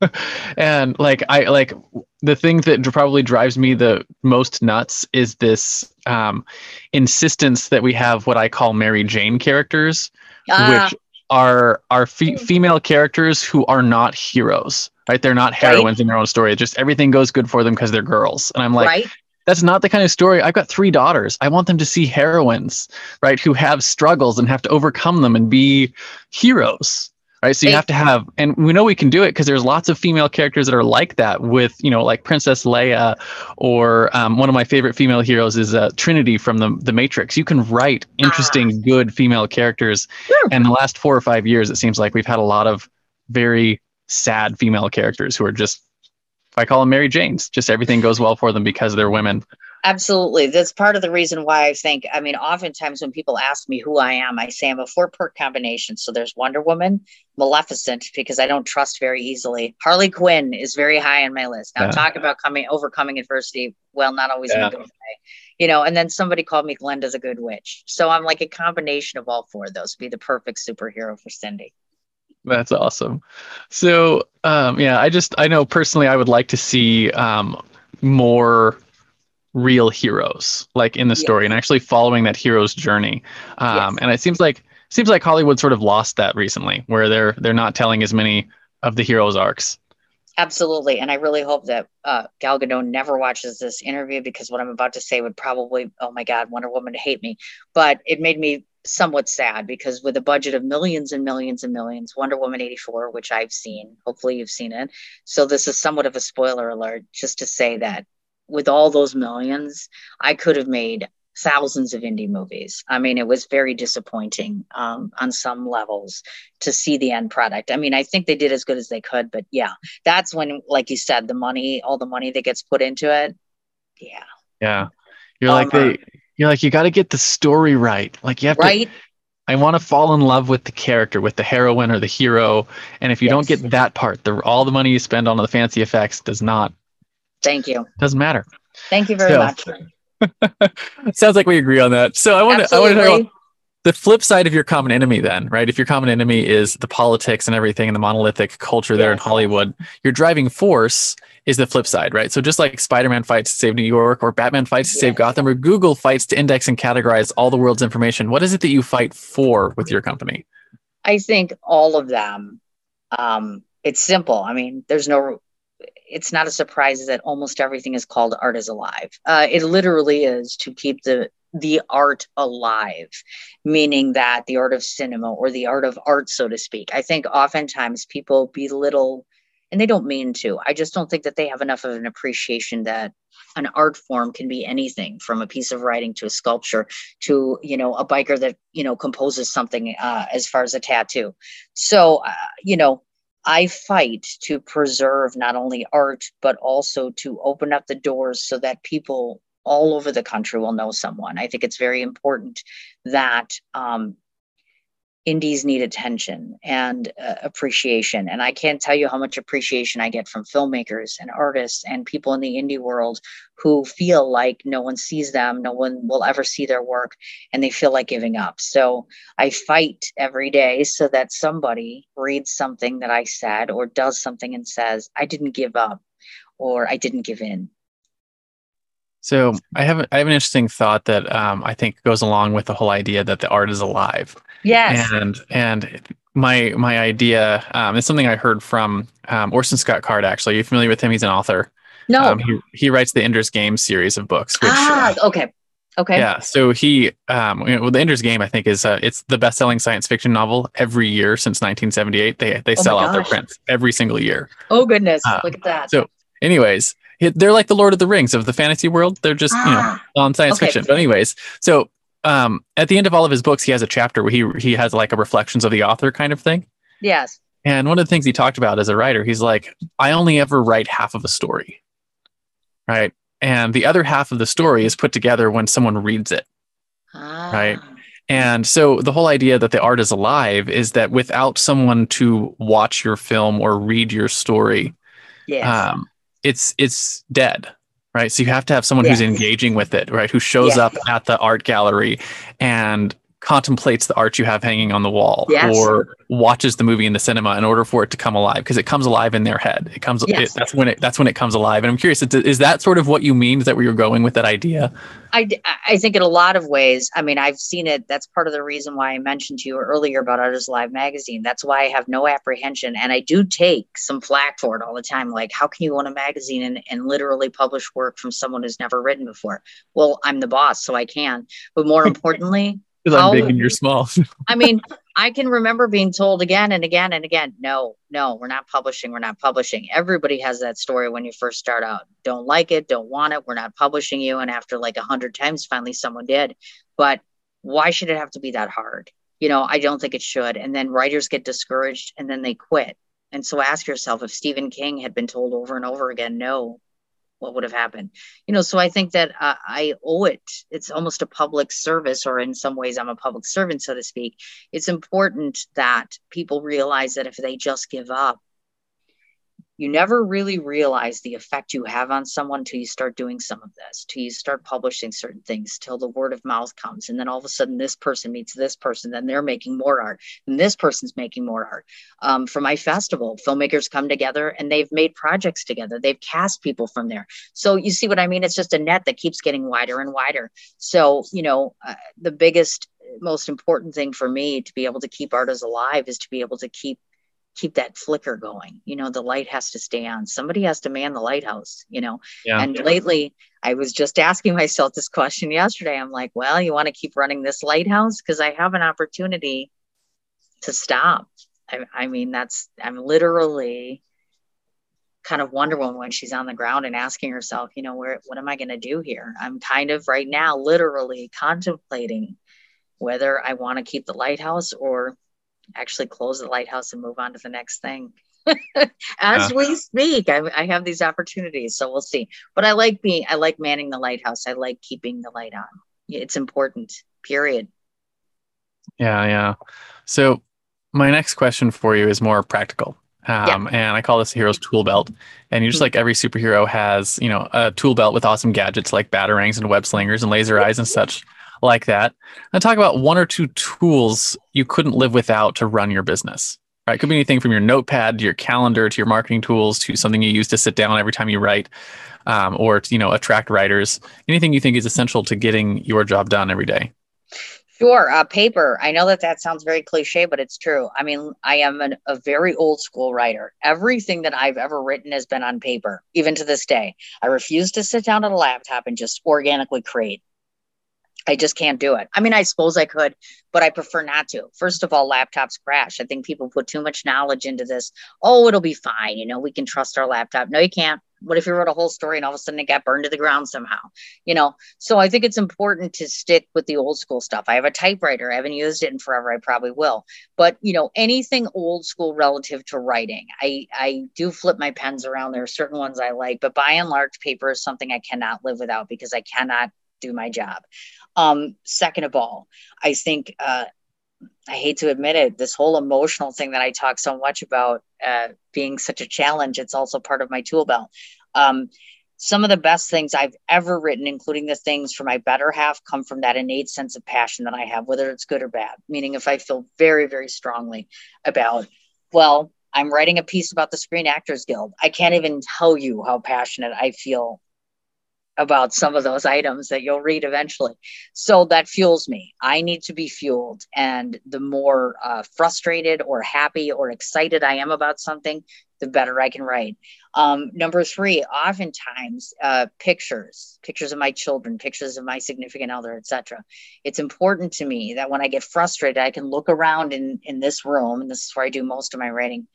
and like I like the thing that probably drives me the most nuts is this um, insistence that we have what I call Mary Jane characters, ah. which are are fe- hmm. female characters who are not heroes right? They're not heroines right. in their own story. Just everything goes good for them because they're girls. And i'm like right. that's not the kind of story. I've got three daughters. I want them to see heroines right who have struggles and have to overcome them and be heroes right so you have to have and we know we can do it because there's lots of female characters that are like that with you know like princess leia or um, one of my favorite female heroes is uh, trinity from the, the matrix you can write interesting ah. good female characters and the last four or five years it seems like we've had a lot of very sad female characters who are just I call them Mary Janes. Just everything goes well for them because they're women. Absolutely. That's part of the reason why I think, I mean, oftentimes when people ask me who I am, I say I'm a four part combination. So there's Wonder Woman, Maleficent, because I don't trust very easily. Harley Quinn is very high on my list. Now, yeah. talk about coming, overcoming adversity. Well, not always yeah. in a good way, you know. And then somebody called me Glinda the Good Witch. So I'm like a combination of all four of those, be the perfect superhero for Cindy. That's awesome. So, um, yeah, I just I know personally I would like to see um, more real heroes like in the story and actually following that hero's journey. Um, yes. And it seems like seems like Hollywood sort of lost that recently, where they're they're not telling as many of the heroes' arcs. Absolutely, and I really hope that uh, Gal Gadot never watches this interview because what I'm about to say would probably, oh my God, Wonder Woman to hate me. But it made me somewhat sad because with a budget of millions and millions and millions, Wonder Woman 84, which I've seen, hopefully you've seen it. So this is somewhat of a spoiler alert, just to say that with all those millions, I could have made thousands of indie movies. I mean, it was very disappointing um, on some levels to see the end product. I mean, I think they did as good as they could, but yeah, that's when, like you said, the money, all the money that gets put into it. Yeah. Yeah. You're um, like, they, you're like, you got to get the story right. Like you have right? to, I want to fall in love with the character, with the heroine or the hero. And if you yes. don't get that part, the, all the money you spend on the fancy effects does not. Thank you. Doesn't matter. Thank you very so, much. sounds like we agree on that. So I want to, I want to talk about the flip side of your common enemy then, right? If your common enemy is the politics and everything and the monolithic culture there in Hollywood, your driving force is the flip side, right? So just like Spider-Man fights to save New York or Batman fights to save Gotham or Google fights to index and categorize all the world's information, what is it that you fight for with your company? I think all of them. Um, it's simple. I mean, there's no it's not a surprise that almost everything is called art is alive. Uh, it literally is to keep the the art alive, meaning that the art of cinema or the art of art, so to speak. I think oftentimes people belittle and they don't mean to. I just don't think that they have enough of an appreciation that an art form can be anything from a piece of writing to a sculpture to you know a biker that you know composes something uh, as far as a tattoo. So uh, you know I fight to preserve not only art but also to open up the doors so that people all over the country will know someone. I think it's very important that um, indies need attention and uh, appreciation. And I can't tell you how much appreciation I get from filmmakers and artists and people in the indie world who feel like no one sees them, no one will ever see their work, and they feel like giving up. So I fight every day so that somebody reads something that I said or does something and says, I didn't give up or I didn't give in. So I have I have an interesting thought that um, I think goes along with the whole idea that the art is alive. Yes. And and my my idea um, is something I heard from um, Orson Scott Card. Actually, you're you familiar with him? He's an author. No. Um, he he writes the Ender's Game series of books. Which, ah, okay. Okay. Yeah. So he, um, well, the Ender's Game, I think, is uh, it's the best-selling science fiction novel every year since 1978. They they oh sell out their prints every single year. Oh goodness! Uh, Look at that. So, anyways, they're like the Lord of the Rings of the fantasy world. They're just ah, you know ah, on science okay. fiction. But anyways, so um, at the end of all of his books, he has a chapter where he he has like a reflections of the author kind of thing. Yes. And one of the things he talked about as a writer, he's like, I only ever write half of a story, right? And the other half of the story is put together when someone reads it, ah. right? And so the whole idea that the art is alive is that without someone to watch your film or read your story, yes. um, it's it's dead right so you have to have someone yes. who's engaging with it right who shows yes. up at the art gallery and contemplates the art you have hanging on the wall yes. or watches the movie in the cinema in order for it to come alive because it comes alive in their head. It comes yes. it, that's when it that's when it comes alive. And i'm curious is that sort of what you mean? Is that where you're going with that idea? I, I think in a lot of ways i mean i've seen it that's part of the reason why i mentioned to you earlier about art live magazine. That's why i have no apprehension and i do take some flack for it all the time like how can you own a magazine and, and literally publish work from someone who's never written before? Well i'm the boss so i can. But more importantly because I'm big and you're small. I mean, I can remember being told again and again and again, no, no, we're not publishing. We're not publishing. Everybody has that story when you first start out. Don't like it, don't want it. We're not publishing you. And after like a hundred times, finally someone did. But why should it have to be that hard? You know, I don't think it should. And then writers get discouraged and then they quit. And so ask yourself if Stephen King had been told over and over again, no, what would have happened? You know so i think that uh, i owe it it's almost a public service or in some ways i'm a public servant so to speak. It's important that people realize that if they just give up you never really realize the effect you have on someone till you start doing some of this, till you start publishing certain things, till the word of mouth comes. And then all of a sudden, this person meets this person, then they're making more art, and this person's making more art. Um, for my festival, filmmakers come together and they've made projects together, they've cast people from there. So you see what I mean? It's just a net that keeps getting wider and wider. So, you know, uh, the biggest, most important thing for me to be able to keep artists alive is to be able to keep keep that flicker going. You know, the light has to stay on. Somebody has to man the lighthouse, you know. Yeah. And lately I was just asking myself this question yesterday. I'm like, well, you want to keep running this lighthouse? Because I have an opportunity to stop. I, I mean, that's I'm literally kind of wondering when she's on the ground and asking herself, you know, where what am I gonna do here? I'm kind of right now literally contemplating whether I want to keep the lighthouse or actually close the lighthouse and move on to the next thing. As uh, we speak, I, I, have these opportunities, so we'll see. But I like being, I like manning the lighthouse. I like keeping the light on. It's important. Period. Yeah, yeah. So my next question for you is more practical. Um, yeah. And I call this a hero's tool belt. And you just mm-hmm. like every superhero has, you know, a tool belt with awesome gadgets like batarangs and web slingers and laser eyes and such like that and talk about one or two tools you couldn't live without to run your business. Right? It could be anything from your notepad to your calendar to your marketing tools to something you use to sit down every time you write, um, or to, you know attract writers. Anything you think is essential to getting your job done every day. Sure, uh, paper. I know that that sounds very cliche, but it's true. I mean, I am an, a very old school writer. Everything that I've ever written has been on paper, even to this day. I refuse to sit down at a laptop and just organically create. I just can't do it. I mean, I suppose I could, but I prefer not to. First of all, laptops crash. I think people put too much knowledge into this. Oh, it'll be fine. You know, we can trust our laptop. No, you can't. What if you wrote a whole story and all of a sudden it got burned to the ground somehow? You know, so I think it's important to stick with the old school stuff. I have a typewriter. I haven't used it in forever. I probably will. But, you know, anything old school relative to writing, I, I do flip my pens around. There are certain ones I like, but by and large, paper is something I cannot live without because I cannot do my job. Um, second of all, I think uh, I hate to admit it, this whole emotional thing that I talk so much about uh, being such a challenge, it's also part of my tool belt. Um, some of the best things I've ever written, including the things for my better half, come from that innate sense of passion that I have, whether it's good or bad. Meaning, if I feel very, very strongly about, well, I'm writing a piece about the Screen Actors Guild. I can't even tell you how passionate I feel about some of those items that you'll read eventually. So that fuels me. I need to be fueled. And the more uh, frustrated or happy or excited I am about something, the better I can write. Um, number three, oftentimes uh, pictures, pictures of my children, pictures of my significant other, etc. It's important to me that when I get frustrated, I can look around in in this room, and this is where I do most of my writing,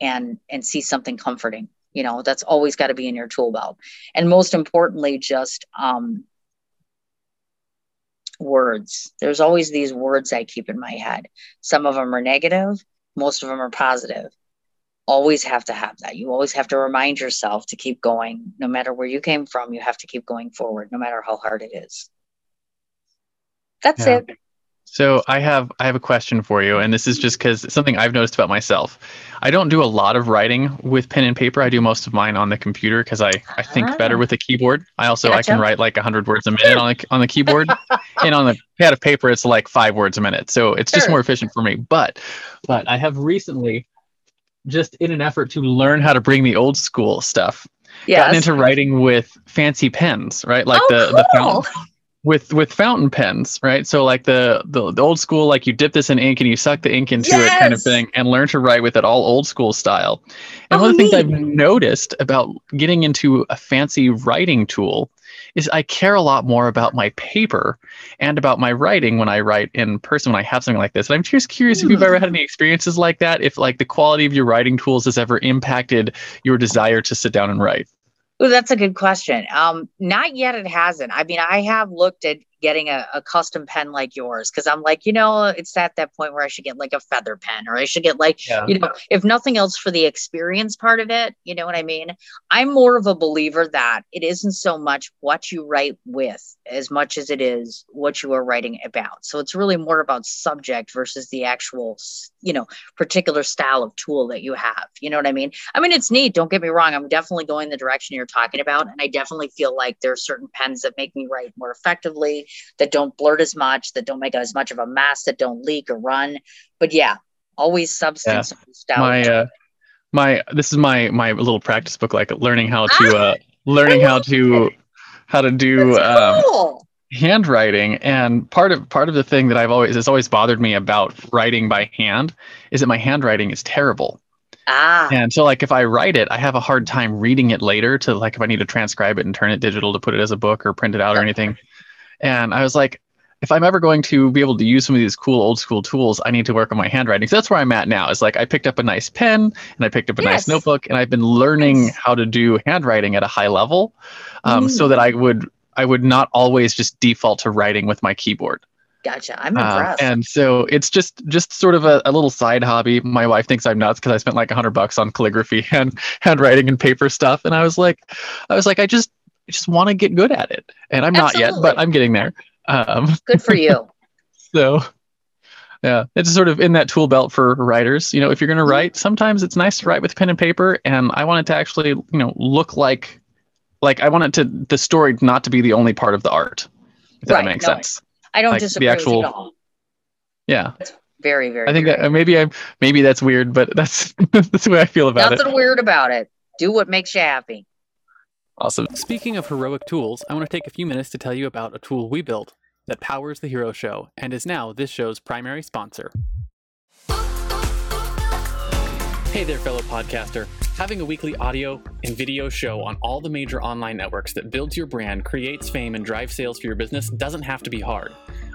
and and see something comforting you know that's always got to be in your tool belt. And most importantly just um, words. There's always these words i keep in my head. Some of them are negative most of them are positive. Always have to have that. You always have to remind yourself to keep going. No matter where you came from you have to keep going forward no matter how hard it is. That's yeah. it so I have I have a question for you, and this is just because something I've noticed about myself. I don't do a lot of writing with pen and paper. I do most of mine on the computer because I, I think better ah. with a keyboard. I also gotcha. I can write like hundred words a minute on the on the keyboard, and on the pad of paper it's like five words a minute. So it's sure. just more efficient for me. But but I have recently, just in an effort to learn how to bring the old school stuff, yes. gotten into writing with fancy pens, right? Like oh, the cool. the fountain with with fountain pens, right? So like the, the, the old school, like you dip this in ink and you suck the ink into yes! it, kind of thing, and learn to write with it all old school style. And oh, one of the oh, neat. things I've noticed about getting into a fancy writing tool is I care a lot more about my paper and about my writing when I write in person when I have something like this. And I'm just curious if you've ever had hmm. any experiences like that, if like the quality of your writing tools has ever impacted your desire to sit down and write. Oh, that's a good question. Um, not yet. It hasn't. I mean, I have looked at getting a, a custom pen like yours because I'm like, you know, it's at that point where I should get like a feather pen or I should get like, yeah. you know, if nothing else for the experience part of it, you know what I mean? I'm more of a believer that it isn't so much what you write with as much as it is what you are writing about. So it's really more about subject versus the actual, you know, particular style of tool that you have. You know what I mean? I mean, it's neat. Don't get me wrong. I'm definitely going the direction you're talking about. And I definitely feel like there are certain pens that make me write more effectively that don't blurt as much, that don't make as much of a mess, that don't leak or run. But yeah, always substance. Yeah. My uh, my this is my my little practice book, like learning how to uh, learning how to how to do um, handwriting. And part of part of the thing that I've always has always bothered me about writing by hand is that my handwriting is terrible. Ah. And so like if I write it, I have a hard time reading it later to like if I need to transcribe it and turn it digital to put it as a book or print it out or anything. And I was like, if I'm ever going to be able to use some of these cool old school tools, I need to work on my handwriting. So that's where I'm at now. Is like I picked up a nice pen and I picked up a yes. nice notebook and I've been learning how to do handwriting at a high level, um, mm. so that I would I would not always just default to writing with my keyboard. Gotcha. I'm uh, impressed. Uh, and so it's just just sort of a, a little side hobby. My wife thinks I'm nuts because I spent like a hundred bucks on calligraphy and handwriting and paper stuff. And I was like, I was like, I just I just want to get good at it. And I'm Absolutely. not yet, but I'm getting there. Um, good for you. so yeah, it's sort of in that tool belt for writers. You know, if you're going to mm-hmm. write, sometimes it's nice to write with pen and paper. And I want it to actually, you know, look like, like I want it to the story not to be the only part of the art. If right, that makes no, sense. I don't like disagree the actual, at all. Yeah. That's very, very. I think that maybe I'm maybe that's weird, but that's that's the way I feel about Nothing it. Nothing weird about it. Do what makes you happy. Awesome. Speaking of heroic tools, I want to take a few minutes to tell you about a tool we built that powers the Hero Show and is now this show's primary sponsor. Hey there, fellow podcaster. Having a weekly audio and video show on all the major online networks that builds your brand, creates fame, and drives sales for your business doesn't have to be hard.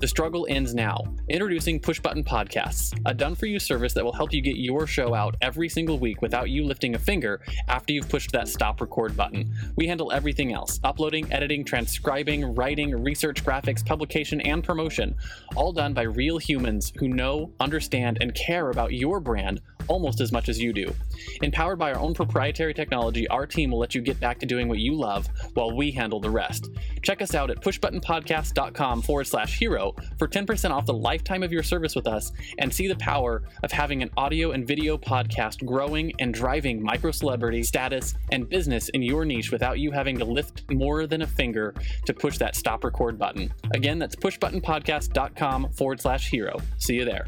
The struggle ends now. Introducing Push Button Podcasts, a done for you service that will help you get your show out every single week without you lifting a finger after you've pushed that stop record button. We handle everything else uploading, editing, transcribing, writing, research, graphics, publication, and promotion, all done by real humans who know, understand, and care about your brand almost as much as you do. Empowered by our own proprietary technology, our team will let you get back to doing what you love while we handle the rest. Check us out at pushbuttonpodcast.com forward slash hero for 10% off the lifetime of your service with us and see the power of having an audio and video podcast growing and driving micro celebrity status and business in your niche without you having to lift more than a finger to push that stop record button. Again, that's pushbuttonpodcast.com forward slash hero. See you there.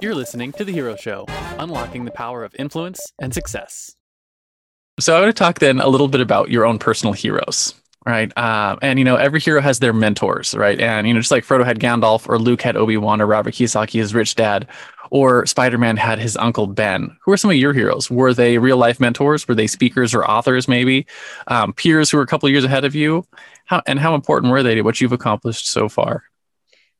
You're listening to The Hero Show, unlocking the power of influence and success. So, I want to talk then a little bit about your own personal heroes, right? Uh, and, you know, every hero has their mentors, right? And, you know, just like Frodo had Gandalf, or Luke had Obi Wan, or Robert Kiyosaki his rich dad, or Spider Man had his uncle Ben. Who are some of your heroes? Were they real life mentors? Were they speakers or authors, maybe? Um, peers who were a couple years ahead of you? How, and how important were they to what you've accomplished so far?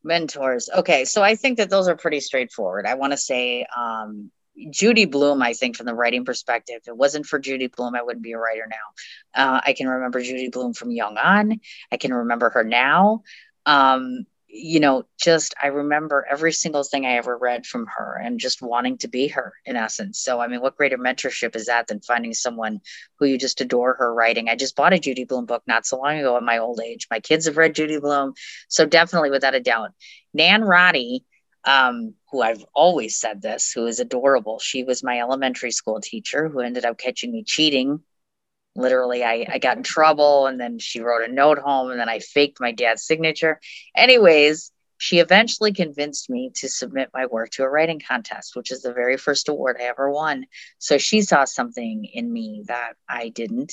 mentors okay so i think that those are pretty straightforward i want to say um, judy Blume, i think from the writing perspective if it wasn't for judy Blume, i wouldn't be a writer now uh, i can remember judy Blume from young on i can remember her now um, you know, just I remember every single thing I ever read from her and just wanting to be her in essence. So, I mean, what greater mentorship is that than finding someone who you just adore her writing? I just bought a Judy Blume book not so long ago at my old age. My kids have read Judy Blume. So, definitely without a doubt. Nan Roddy, um, who I've always said this, who is adorable. She was my elementary school teacher who ended up catching me cheating literally I, I got in trouble and then she wrote a note home and then I faked my dad's signature. Anyways, she eventually convinced me to submit my work to a writing contest, which is the very first award I ever won. So she saw something in me that I didn't.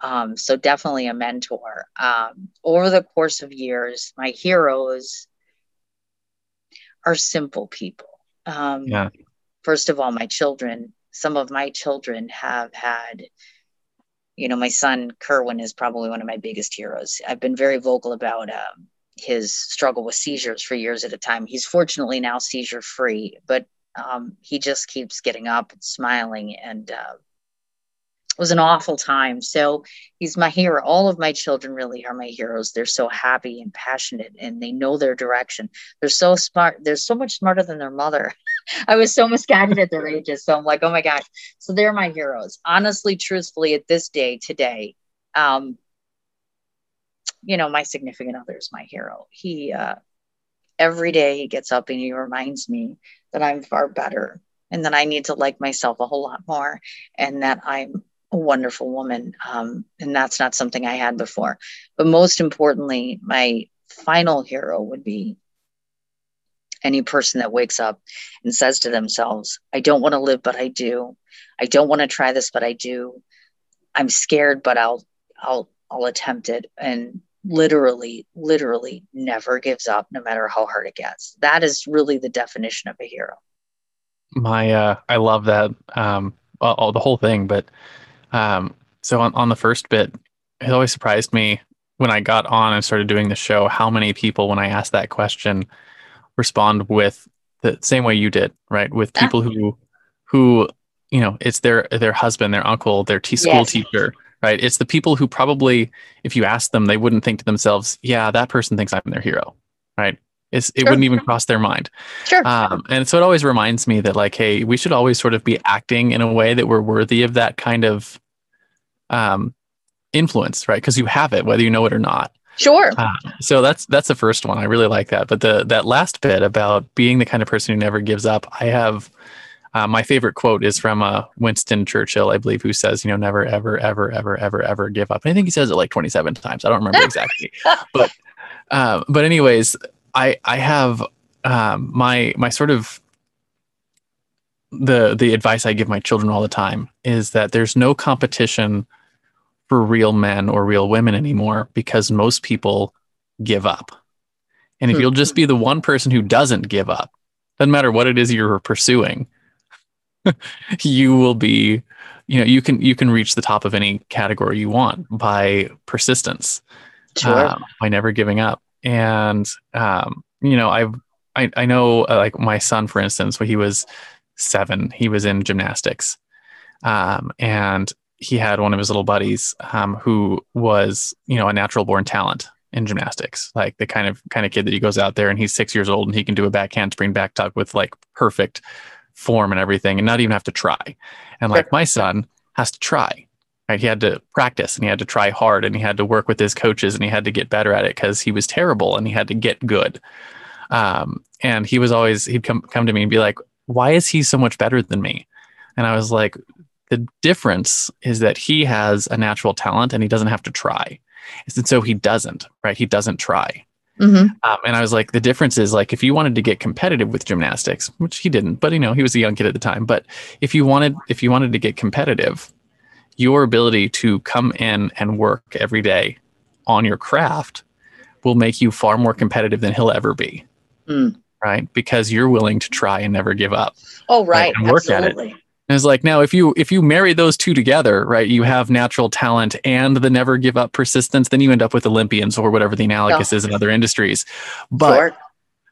Um, so definitely a mentor. Um, over the course of years, my heroes are simple people. Um, yeah. first of all, my children, some of my children have had, you know, my son Kerwin is probably one of my biggest heroes. I've been very vocal about um, his struggle with seizures for years at a time. He's fortunately now seizure free, but um, he just keeps getting up and smiling and uh, was an awful time. So he's my hero. All of my children really are my heroes. They're so happy and passionate and they know their direction. They're so smart. They're so much smarter than their mother. I was so misguided at their ages. So I'm like, oh my gosh. So they're my heroes. Honestly, truthfully, at this day, today, um, you know, my significant other is my hero. He, uh, every day he gets up and he reminds me that I'm far better and that I need to like myself a whole lot more and that I'm a wonderful woman. Um, and that's not something I had before. But most importantly, my final hero would be any person that wakes up and says to themselves, I don't want to live, but I do. I don't want to try this, but I do. I'm scared, but I'll, I'll, I'll attempt it. And literally, literally never gives up no matter how hard it gets. That is really the definition of a hero. My, uh, I love that. Um, all, the whole thing, but um, so on, on the first bit, it always surprised me when I got on and started doing the show how many people, when I asked that question, respond with the same way you did, right? With people who, who, you know, it's their their husband, their uncle, their t- school yes. teacher, right? It's the people who probably, if you ask them, they wouldn't think to themselves, "Yeah, that person thinks I'm their hero," right? It's, it sure. wouldn't even cross their mind. Sure. Um, and so it always reminds me that like, hey, we should always sort of be acting in a way that we're worthy of that kind of um, influence, right? Because you have it, whether you know it or not. Sure. Uh, so that's that's the first one. I really like that. But the that last bit about being the kind of person who never gives up, I have. Uh, my favorite quote is from uh, Winston Churchill, I believe, who says, "You know, never, ever, ever, ever, ever, ever give up." And I think he says it like twenty-seven times. I don't remember exactly, but uh, but anyways, I I have um, my my sort of the the advice I give my children all the time is that there's no competition for real men or real women anymore because most people give up. And if hmm. you'll just be the one person who doesn't give up, doesn't matter what it is you're pursuing, you will be, you know, you can you can reach the top of any category you want by persistence, sure. uh, by never giving up and um, you know i've I, I know uh, like my son for instance when he was seven he was in gymnastics. Um, and he had one of his little buddies um, who was you know a natural born talent in gymnastics like the kind of kind of kid that he goes out there and he's six years old and he can do a back handspring back tuck with like perfect form and everything and not even have to try. And like my son has to try right? He had to practice and he had to try hard and he had to work with his coaches and he had to get better at it because he was terrible and he had to get good. Um, and he was always he'd come come to me and be like, "Why is he so much better than me?" And I was like, "The difference is that he has a natural talent and he doesn't have to try, and so he doesn't, right? He doesn't try." Mm-hmm. Um, and I was like, the difference is like if you wanted to get competitive with gymnastics, which he didn't, but you know he was a young kid at the time. But if you wanted if you wanted to get competitive, your ability to come in and work every day on your craft will make you far more competitive than he'll ever be. Mm. Right? Because you're willing to try and never give up. Oh, right. And work Absolutely. at it. And it's like now if you if you marry those two together, right, you have natural talent and the never give up persistence, then you end up with Olympians or whatever the analogous oh. is in other industries. But sure.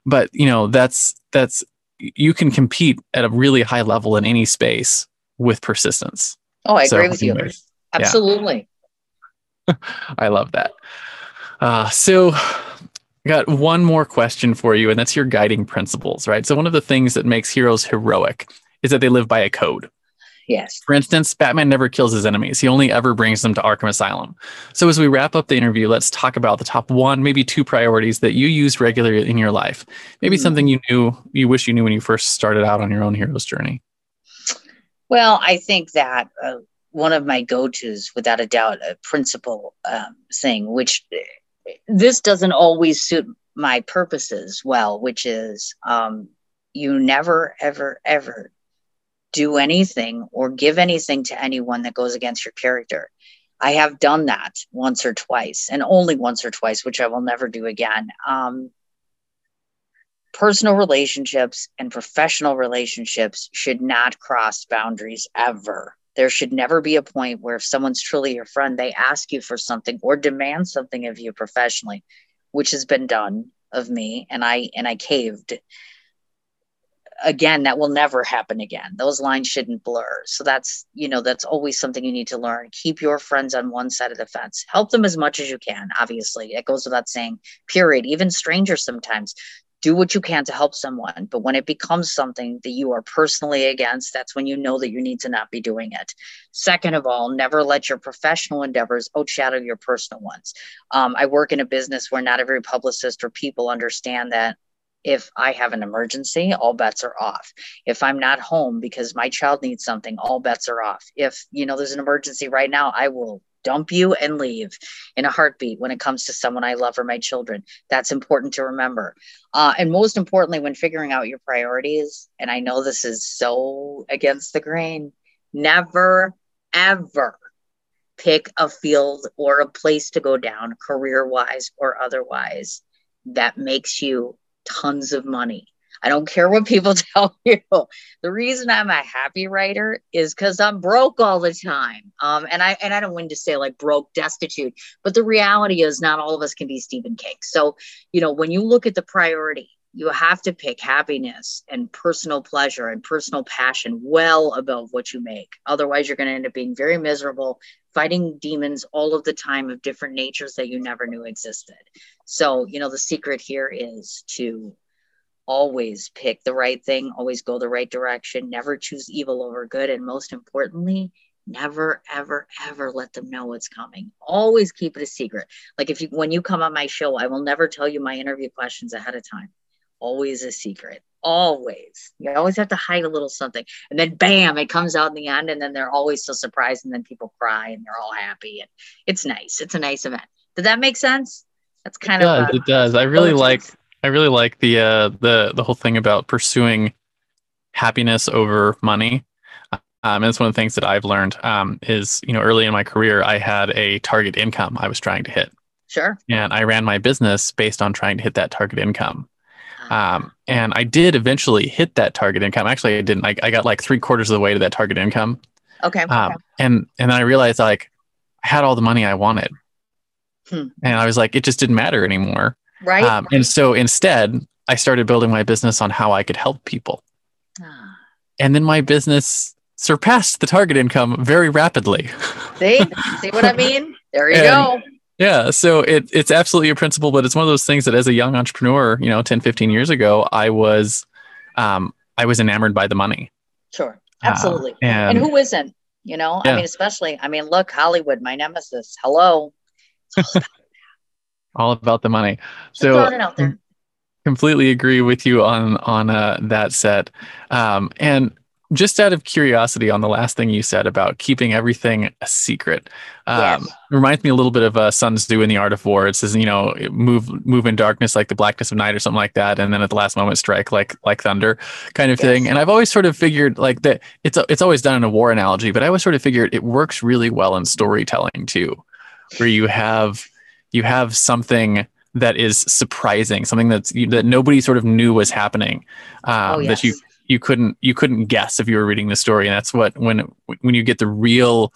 but you know, that's that's you can compete at a really high level in any space with persistence. Oh, I so, agree with anyways, you. Absolutely. Yeah. I love that. Uh, so, I got one more question for you, and that's your guiding principles, right? So, one of the things that makes heroes heroic is that they live by a code. Yes. For instance, Batman never kills his enemies. He only ever brings them to Arkham Asylum. So, as we wrap up the interview, let's talk about the top one, maybe two priorities that you use regularly in your life. Maybe mm-hmm. something you knew, you wish you knew when you first started out on your own hero's journey. Well, I think that uh, one of my go tos, without a doubt, a principle um, thing, which this doesn't always suit my purposes well, which is um, you never, ever, ever do anything or give anything to anyone that goes against your character. I have done that once or twice, and only once or twice, which I will never do again. Um, personal relationships and professional relationships should not cross boundaries ever. There should never be a point where if someone's truly your friend, they ask you for something or demand something of you professionally, which has been done of me and I and I caved. Again that will never happen again. Those lines shouldn't blur. So that's you know that's always something you need to learn. Keep your friends on one side of the fence. Help them as much as you can obviously. It goes without saying period. Even strangers sometimes do what you can to help someone but when it becomes something that you are personally against that's when you know that you need to not be doing it second of all never let your professional endeavors outshadow your personal ones um, i work in a business where not every publicist or people understand that if I have an emergency, all bets are off. If I'm not home because my child needs something, all bets are off. If, you know, there's an emergency right now, I will dump you and leave in a heartbeat when it comes to someone I love or my children. That's important to remember. Uh, and most importantly, when figuring out your priorities, and I know this is so against the grain, never, ever pick a field or a place to go down career wise or otherwise that makes you tons of money. I don't care what people tell you. The reason I'm a happy writer is because I'm broke all the time. Um, and I and I don't want to say like broke, destitute, but the reality is not all of us can be Stephen King. So, you know, when you look at the priority, you have to pick happiness and personal pleasure and personal passion well above what you make. Otherwise, you're going to end up being very miserable, fighting demons all of the time of different natures that you never knew existed. So, you know, the secret here is to always pick the right thing, always go the right direction, never choose evil over good. And most importantly, never, ever, ever let them know what's coming. Always keep it a secret. Like if you, when you come on my show, I will never tell you my interview questions ahead of time. Always a secret. Always. You always have to hide a little something. And then bam, it comes out in the end. And then they're always so surprised. And then people cry and they're all happy. And it's nice. It's a nice event. Did that make sense? That's kind it of does, it does. I really like I really like the uh the the whole thing about pursuing happiness over money. Um, and it's one of the things that I've learned um, is, you know, early in my career, I had a target income I was trying to hit. Sure. And I ran my business based on trying to hit that target income. Um, and I did eventually hit that target income. Actually, I didn't. I, I got like three quarters of the way to that target income. Okay. Um, and and then I realized like I had all the money I wanted, hmm. and I was like, it just didn't matter anymore. Right. Um, and so instead, I started building my business on how I could help people, ah. and then my business surpassed the target income very rapidly. See, see what I mean? There you and, go. Yeah, so it, it's absolutely a principle, but it's one of those things that as a young entrepreneur, you know, 10, 15 years ago, I was um, I was enamored by the money. Sure. Uh, Absolutely. Uh, and, and, who isn't? You know, yeah. I mean, especially, I mean, look, Hollywood, my nemesis. Hello. All about the money. So completely agree with you on on uh, that set. Um, and just out of curiosity on the last thing you said about keeping everything a secret um, yes. reminds me a little bit of uh, sun tzu in the art of war it says you know move move in darkness like the blackness of night or something like that and then at the last moment strike like like thunder kind of yes. thing and i've always sort of figured like that it's it's always done in a war analogy but i always sort of figured it works really well in storytelling too where you have you have something that is surprising, something that's that nobody sort of knew was happening. Um, oh, yes. That you you couldn't you couldn't guess if you were reading the story and that's what when when you get the real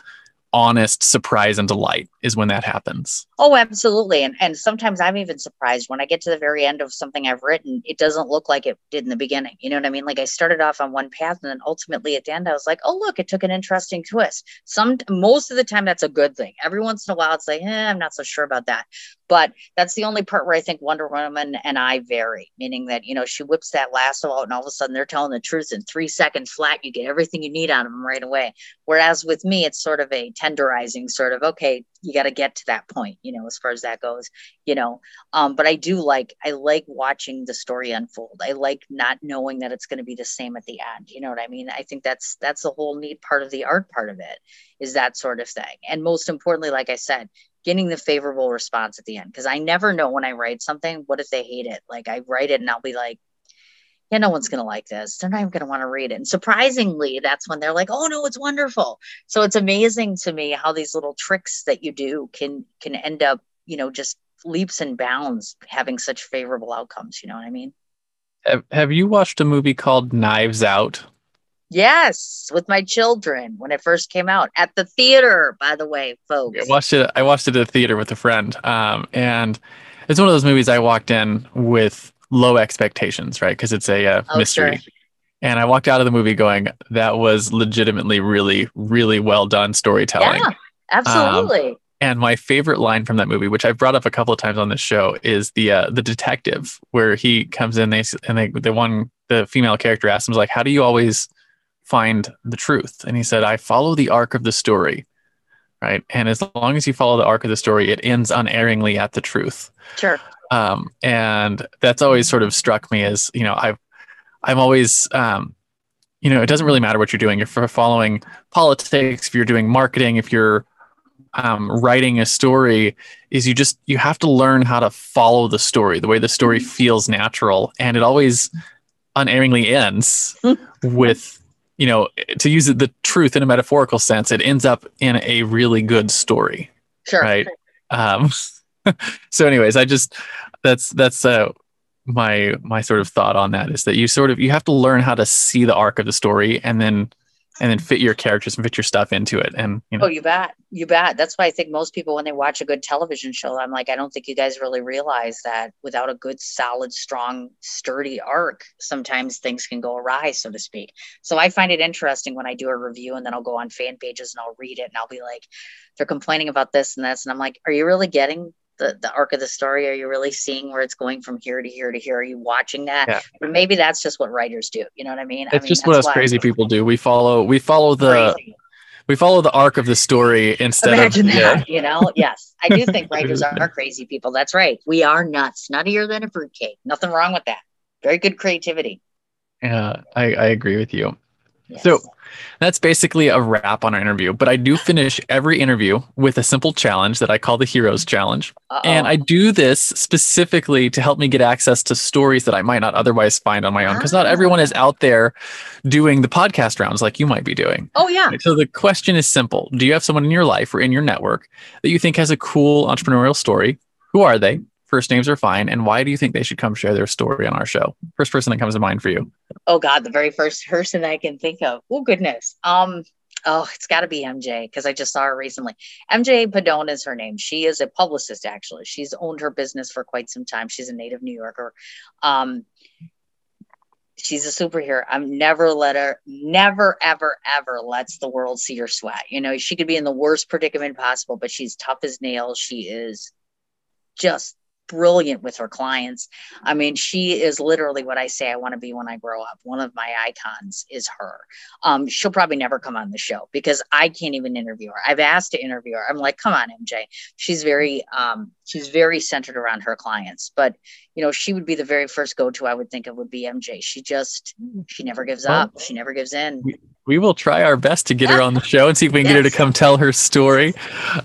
honest surprise and delight is when that happens. Oh, absolutely. And and sometimes I'm even surprised when I get to the very end of something I've written, it doesn't look like it did in the beginning. You know what I mean? Like I started off on one path and then ultimately at the end I was like, "Oh, look, it took an interesting twist." Some most of the time that's a good thing. Every once in a while it's like, "Eh, I'm not so sure about that." But that's the only part where I think Wonder Woman and I vary, meaning that, you know, she whips that lasso out and all of a sudden they're telling the truth in 3 seconds flat, you get everything you need out of them right away. Whereas with me it's sort of a tenderizing sort of, okay, you got to get to that point you know as far as that goes you know. Um but i do like i like watching the story unfold. I like not knowing that it's going to be the same at the end you know what i mean? I think that's that's the whole neat part of the art part of it is that sort of thing. And most importantly like i said getting the favorable response at the end because i never know when i write something what if they hate it like i write it and i'll be like yeah, no one's going to like this. They're not even going to want to read it. And surprisingly, that's when they're like, oh no, it's wonderful. So it's amazing to me how these little tricks that you do can can end up, you know, just leaps and bounds having such favorable outcomes. You know what I mean? Have, have you watched a movie called Knives Out? Yes, with my children when it first came out at the theater. By the way, folks, I watched it. I watched it at the theater with a friend, um, and it's one of those movies I walked in with low expectations, right? Because it's a uh, oh, mystery. Sure. And I walked out of the movie going, "That was legitimately really, really well done storytelling." Yeah, absolutely. Um, and my favorite line from that movie, which I've brought up a couple of times on this show, is the uh, the detective where he comes in. They and they the one the female character asks him like, "How do you always find the truth. And he said, I follow the arc of the story. Right. And as long as you follow the arc of the story, it ends unerringly at the truth. Sure. Um, and that's always sort of struck me as, you know, I've, I'm always, um, you know, it doesn't really matter what you're doing. If you're following politics, if you're doing marketing, if you're um, writing a story, is you just you have to learn how to follow the story, the way the story mm-hmm. feels natural, and it always unerringly ends with you know, to use the truth in a metaphorical sense, it ends up in a really good story. Sure. Right. Um, so, anyways, I just that's that's uh, my my sort of thought on that is that you sort of you have to learn how to see the arc of the story and then and then fit your characters and fit your stuff into it. And you know. oh, you bet, you bet. That's why I think most people, when they watch a good television show, I'm like, I don't think you guys really realize that without a good, solid, strong, sturdy arc, sometimes things can go awry, so to speak. So I find it interesting when I do a review and then I'll go on fan pages and I'll read it and I'll be like, they're complaining about this and this, and I'm like, are you really getting the, the arc of the story? Are you really seeing where it's going from here to here to here? Are you watching that? Yeah. Or maybe that's just what writers do. You know what I mean? It's I mean, just what us crazy people do. We follow we follow the crazy. we follow the arc of the story instead Imagine of that, yeah. you know. Yes, I do think writers are crazy people. That's right. We are nuts, nuttier than a fruitcake. Nothing wrong with that. Very good creativity. Yeah, I, I agree with you. Yes. So that's basically a wrap on our interview. But I do finish every interview with a simple challenge that I call the Heroes Challenge. Uh-oh. And I do this specifically to help me get access to stories that I might not otherwise find on my own. Because not ah. everyone is out there doing the podcast rounds like you might be doing. Oh, yeah. So the question is simple Do you have someone in your life or in your network that you think has a cool entrepreneurial story? Who are they? First names are fine. And why do you think they should come share their story on our show? First person that comes to mind for you. Oh God, the very first person I can think of. Oh goodness. Um, oh, it's got to be MJ because I just saw her recently. MJ Padone is her name. She is a publicist, actually. She's owned her business for quite some time. She's a native New Yorker. Um, she's a superhero. I'm never let her, never, ever, ever lets the world see her sweat. You know, she could be in the worst predicament possible, but she's tough as nails. She is just brilliant with her clients. I mean, she is literally what I say I want to be when I grow up. One of my icons is her. Um, she'll probably never come on the show because I can't even interview her. I've asked to interview her. I'm like, come on, MJ. She's very, um, she's very centered around her clients. But you know, she would be the very first go-to I would think of would be MJ. She just, she never gives well, up. She never gives in. We, we will try our best to get her on the show and see if we can yes. get her to come tell her story.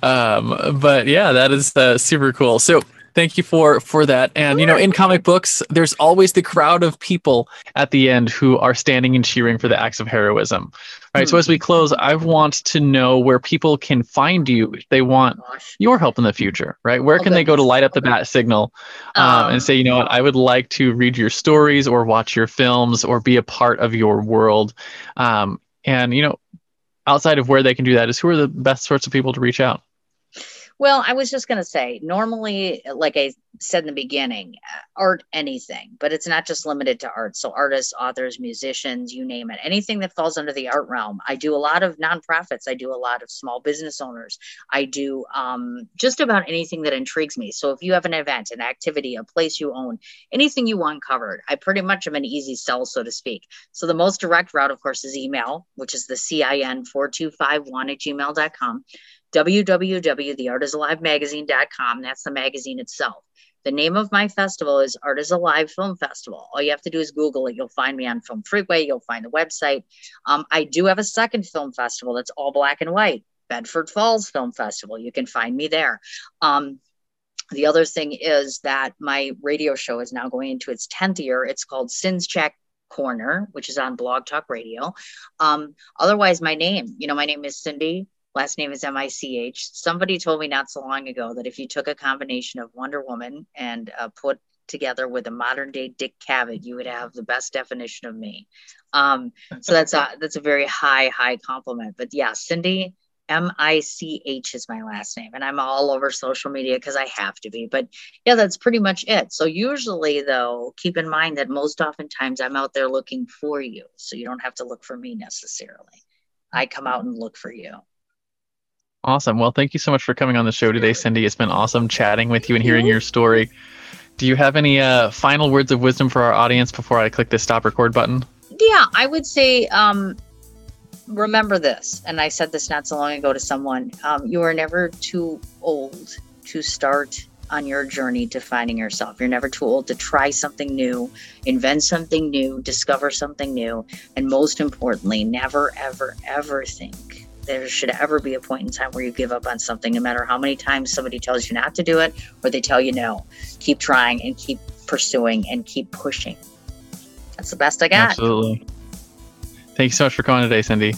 Um, but yeah, that is uh, super cool. So thank you for for that. And you know in comic books there's always the crowd of people at the end who are standing and cheering for the acts of heroism. Right? So as we close i want to know where people can find you if they want your help in the future right? Where can they go to light up the bat signal um, um, and say you know what? I would like to read your stories or watch your films or be a part of your world. Um, and you know outside of where they can do that is who are the best sorts of people to reach out well, I was just going to say, normally, like I said in the beginning, uh, art, anything, but it's not just limited to art. So, artists, authors, musicians, you name it, anything that falls under the art realm. I do a lot of nonprofits, I do a lot of small business owners, I do um, just about anything that intrigues me. So, if you have an event, an activity, a place you own, anything you want covered, I pretty much am an easy sell, so to speak. So, the most direct route, of course, is email, which is the CIN4251 at gmail.com www.theartisalivemagazine.com. That's the magazine itself. The name of my festival is Art is Alive Film Festival. All you have to do is Google it. You'll find me on Film Freeway. You'll find the website. Um, I do have a second film festival that's all black and white, Bedford Falls Film Festival. You can find me there. Um, the other thing is that my radio show is now going into its 10th year. It's called Sins Check Corner, which is on Blog Talk Radio. Um, otherwise, my name, you know, my name is Cindy last name is M-I-C-H. Somebody told me not so long ago that if you took a combination of Wonder Woman and uh, put together with a modern day Dick Cavett, you would have the best definition of me. Um, so that's a that's a very high high compliment. But yeah, Cindy M I C H is my last name, and I'm all over social media because I have to be. But yeah, that's pretty much it. So usually, though, keep in mind that most oftentimes I'm out there looking for you, so you don't have to look for me necessarily. I come out and look for you. Awesome. Well, thank you so much for coming on the show today, Cindy. It's been awesome chatting with you and hearing your story. Do you have any uh, final words of wisdom for our audience before I click the stop record button? Yeah, I would say um, remember this, and I said this not so long ago to someone um, you are never too old to start on your journey to finding yourself. You're never too old to try something new, invent something new, discover something new, and most importantly, never, ever, ever think there should ever be a point in time where you give up on something, no matter how many times somebody tells you not to do it or they tell you no. Keep trying and keep pursuing and keep pushing. That's the best I got. Absolutely. Thank you so much for coming today, Cindy.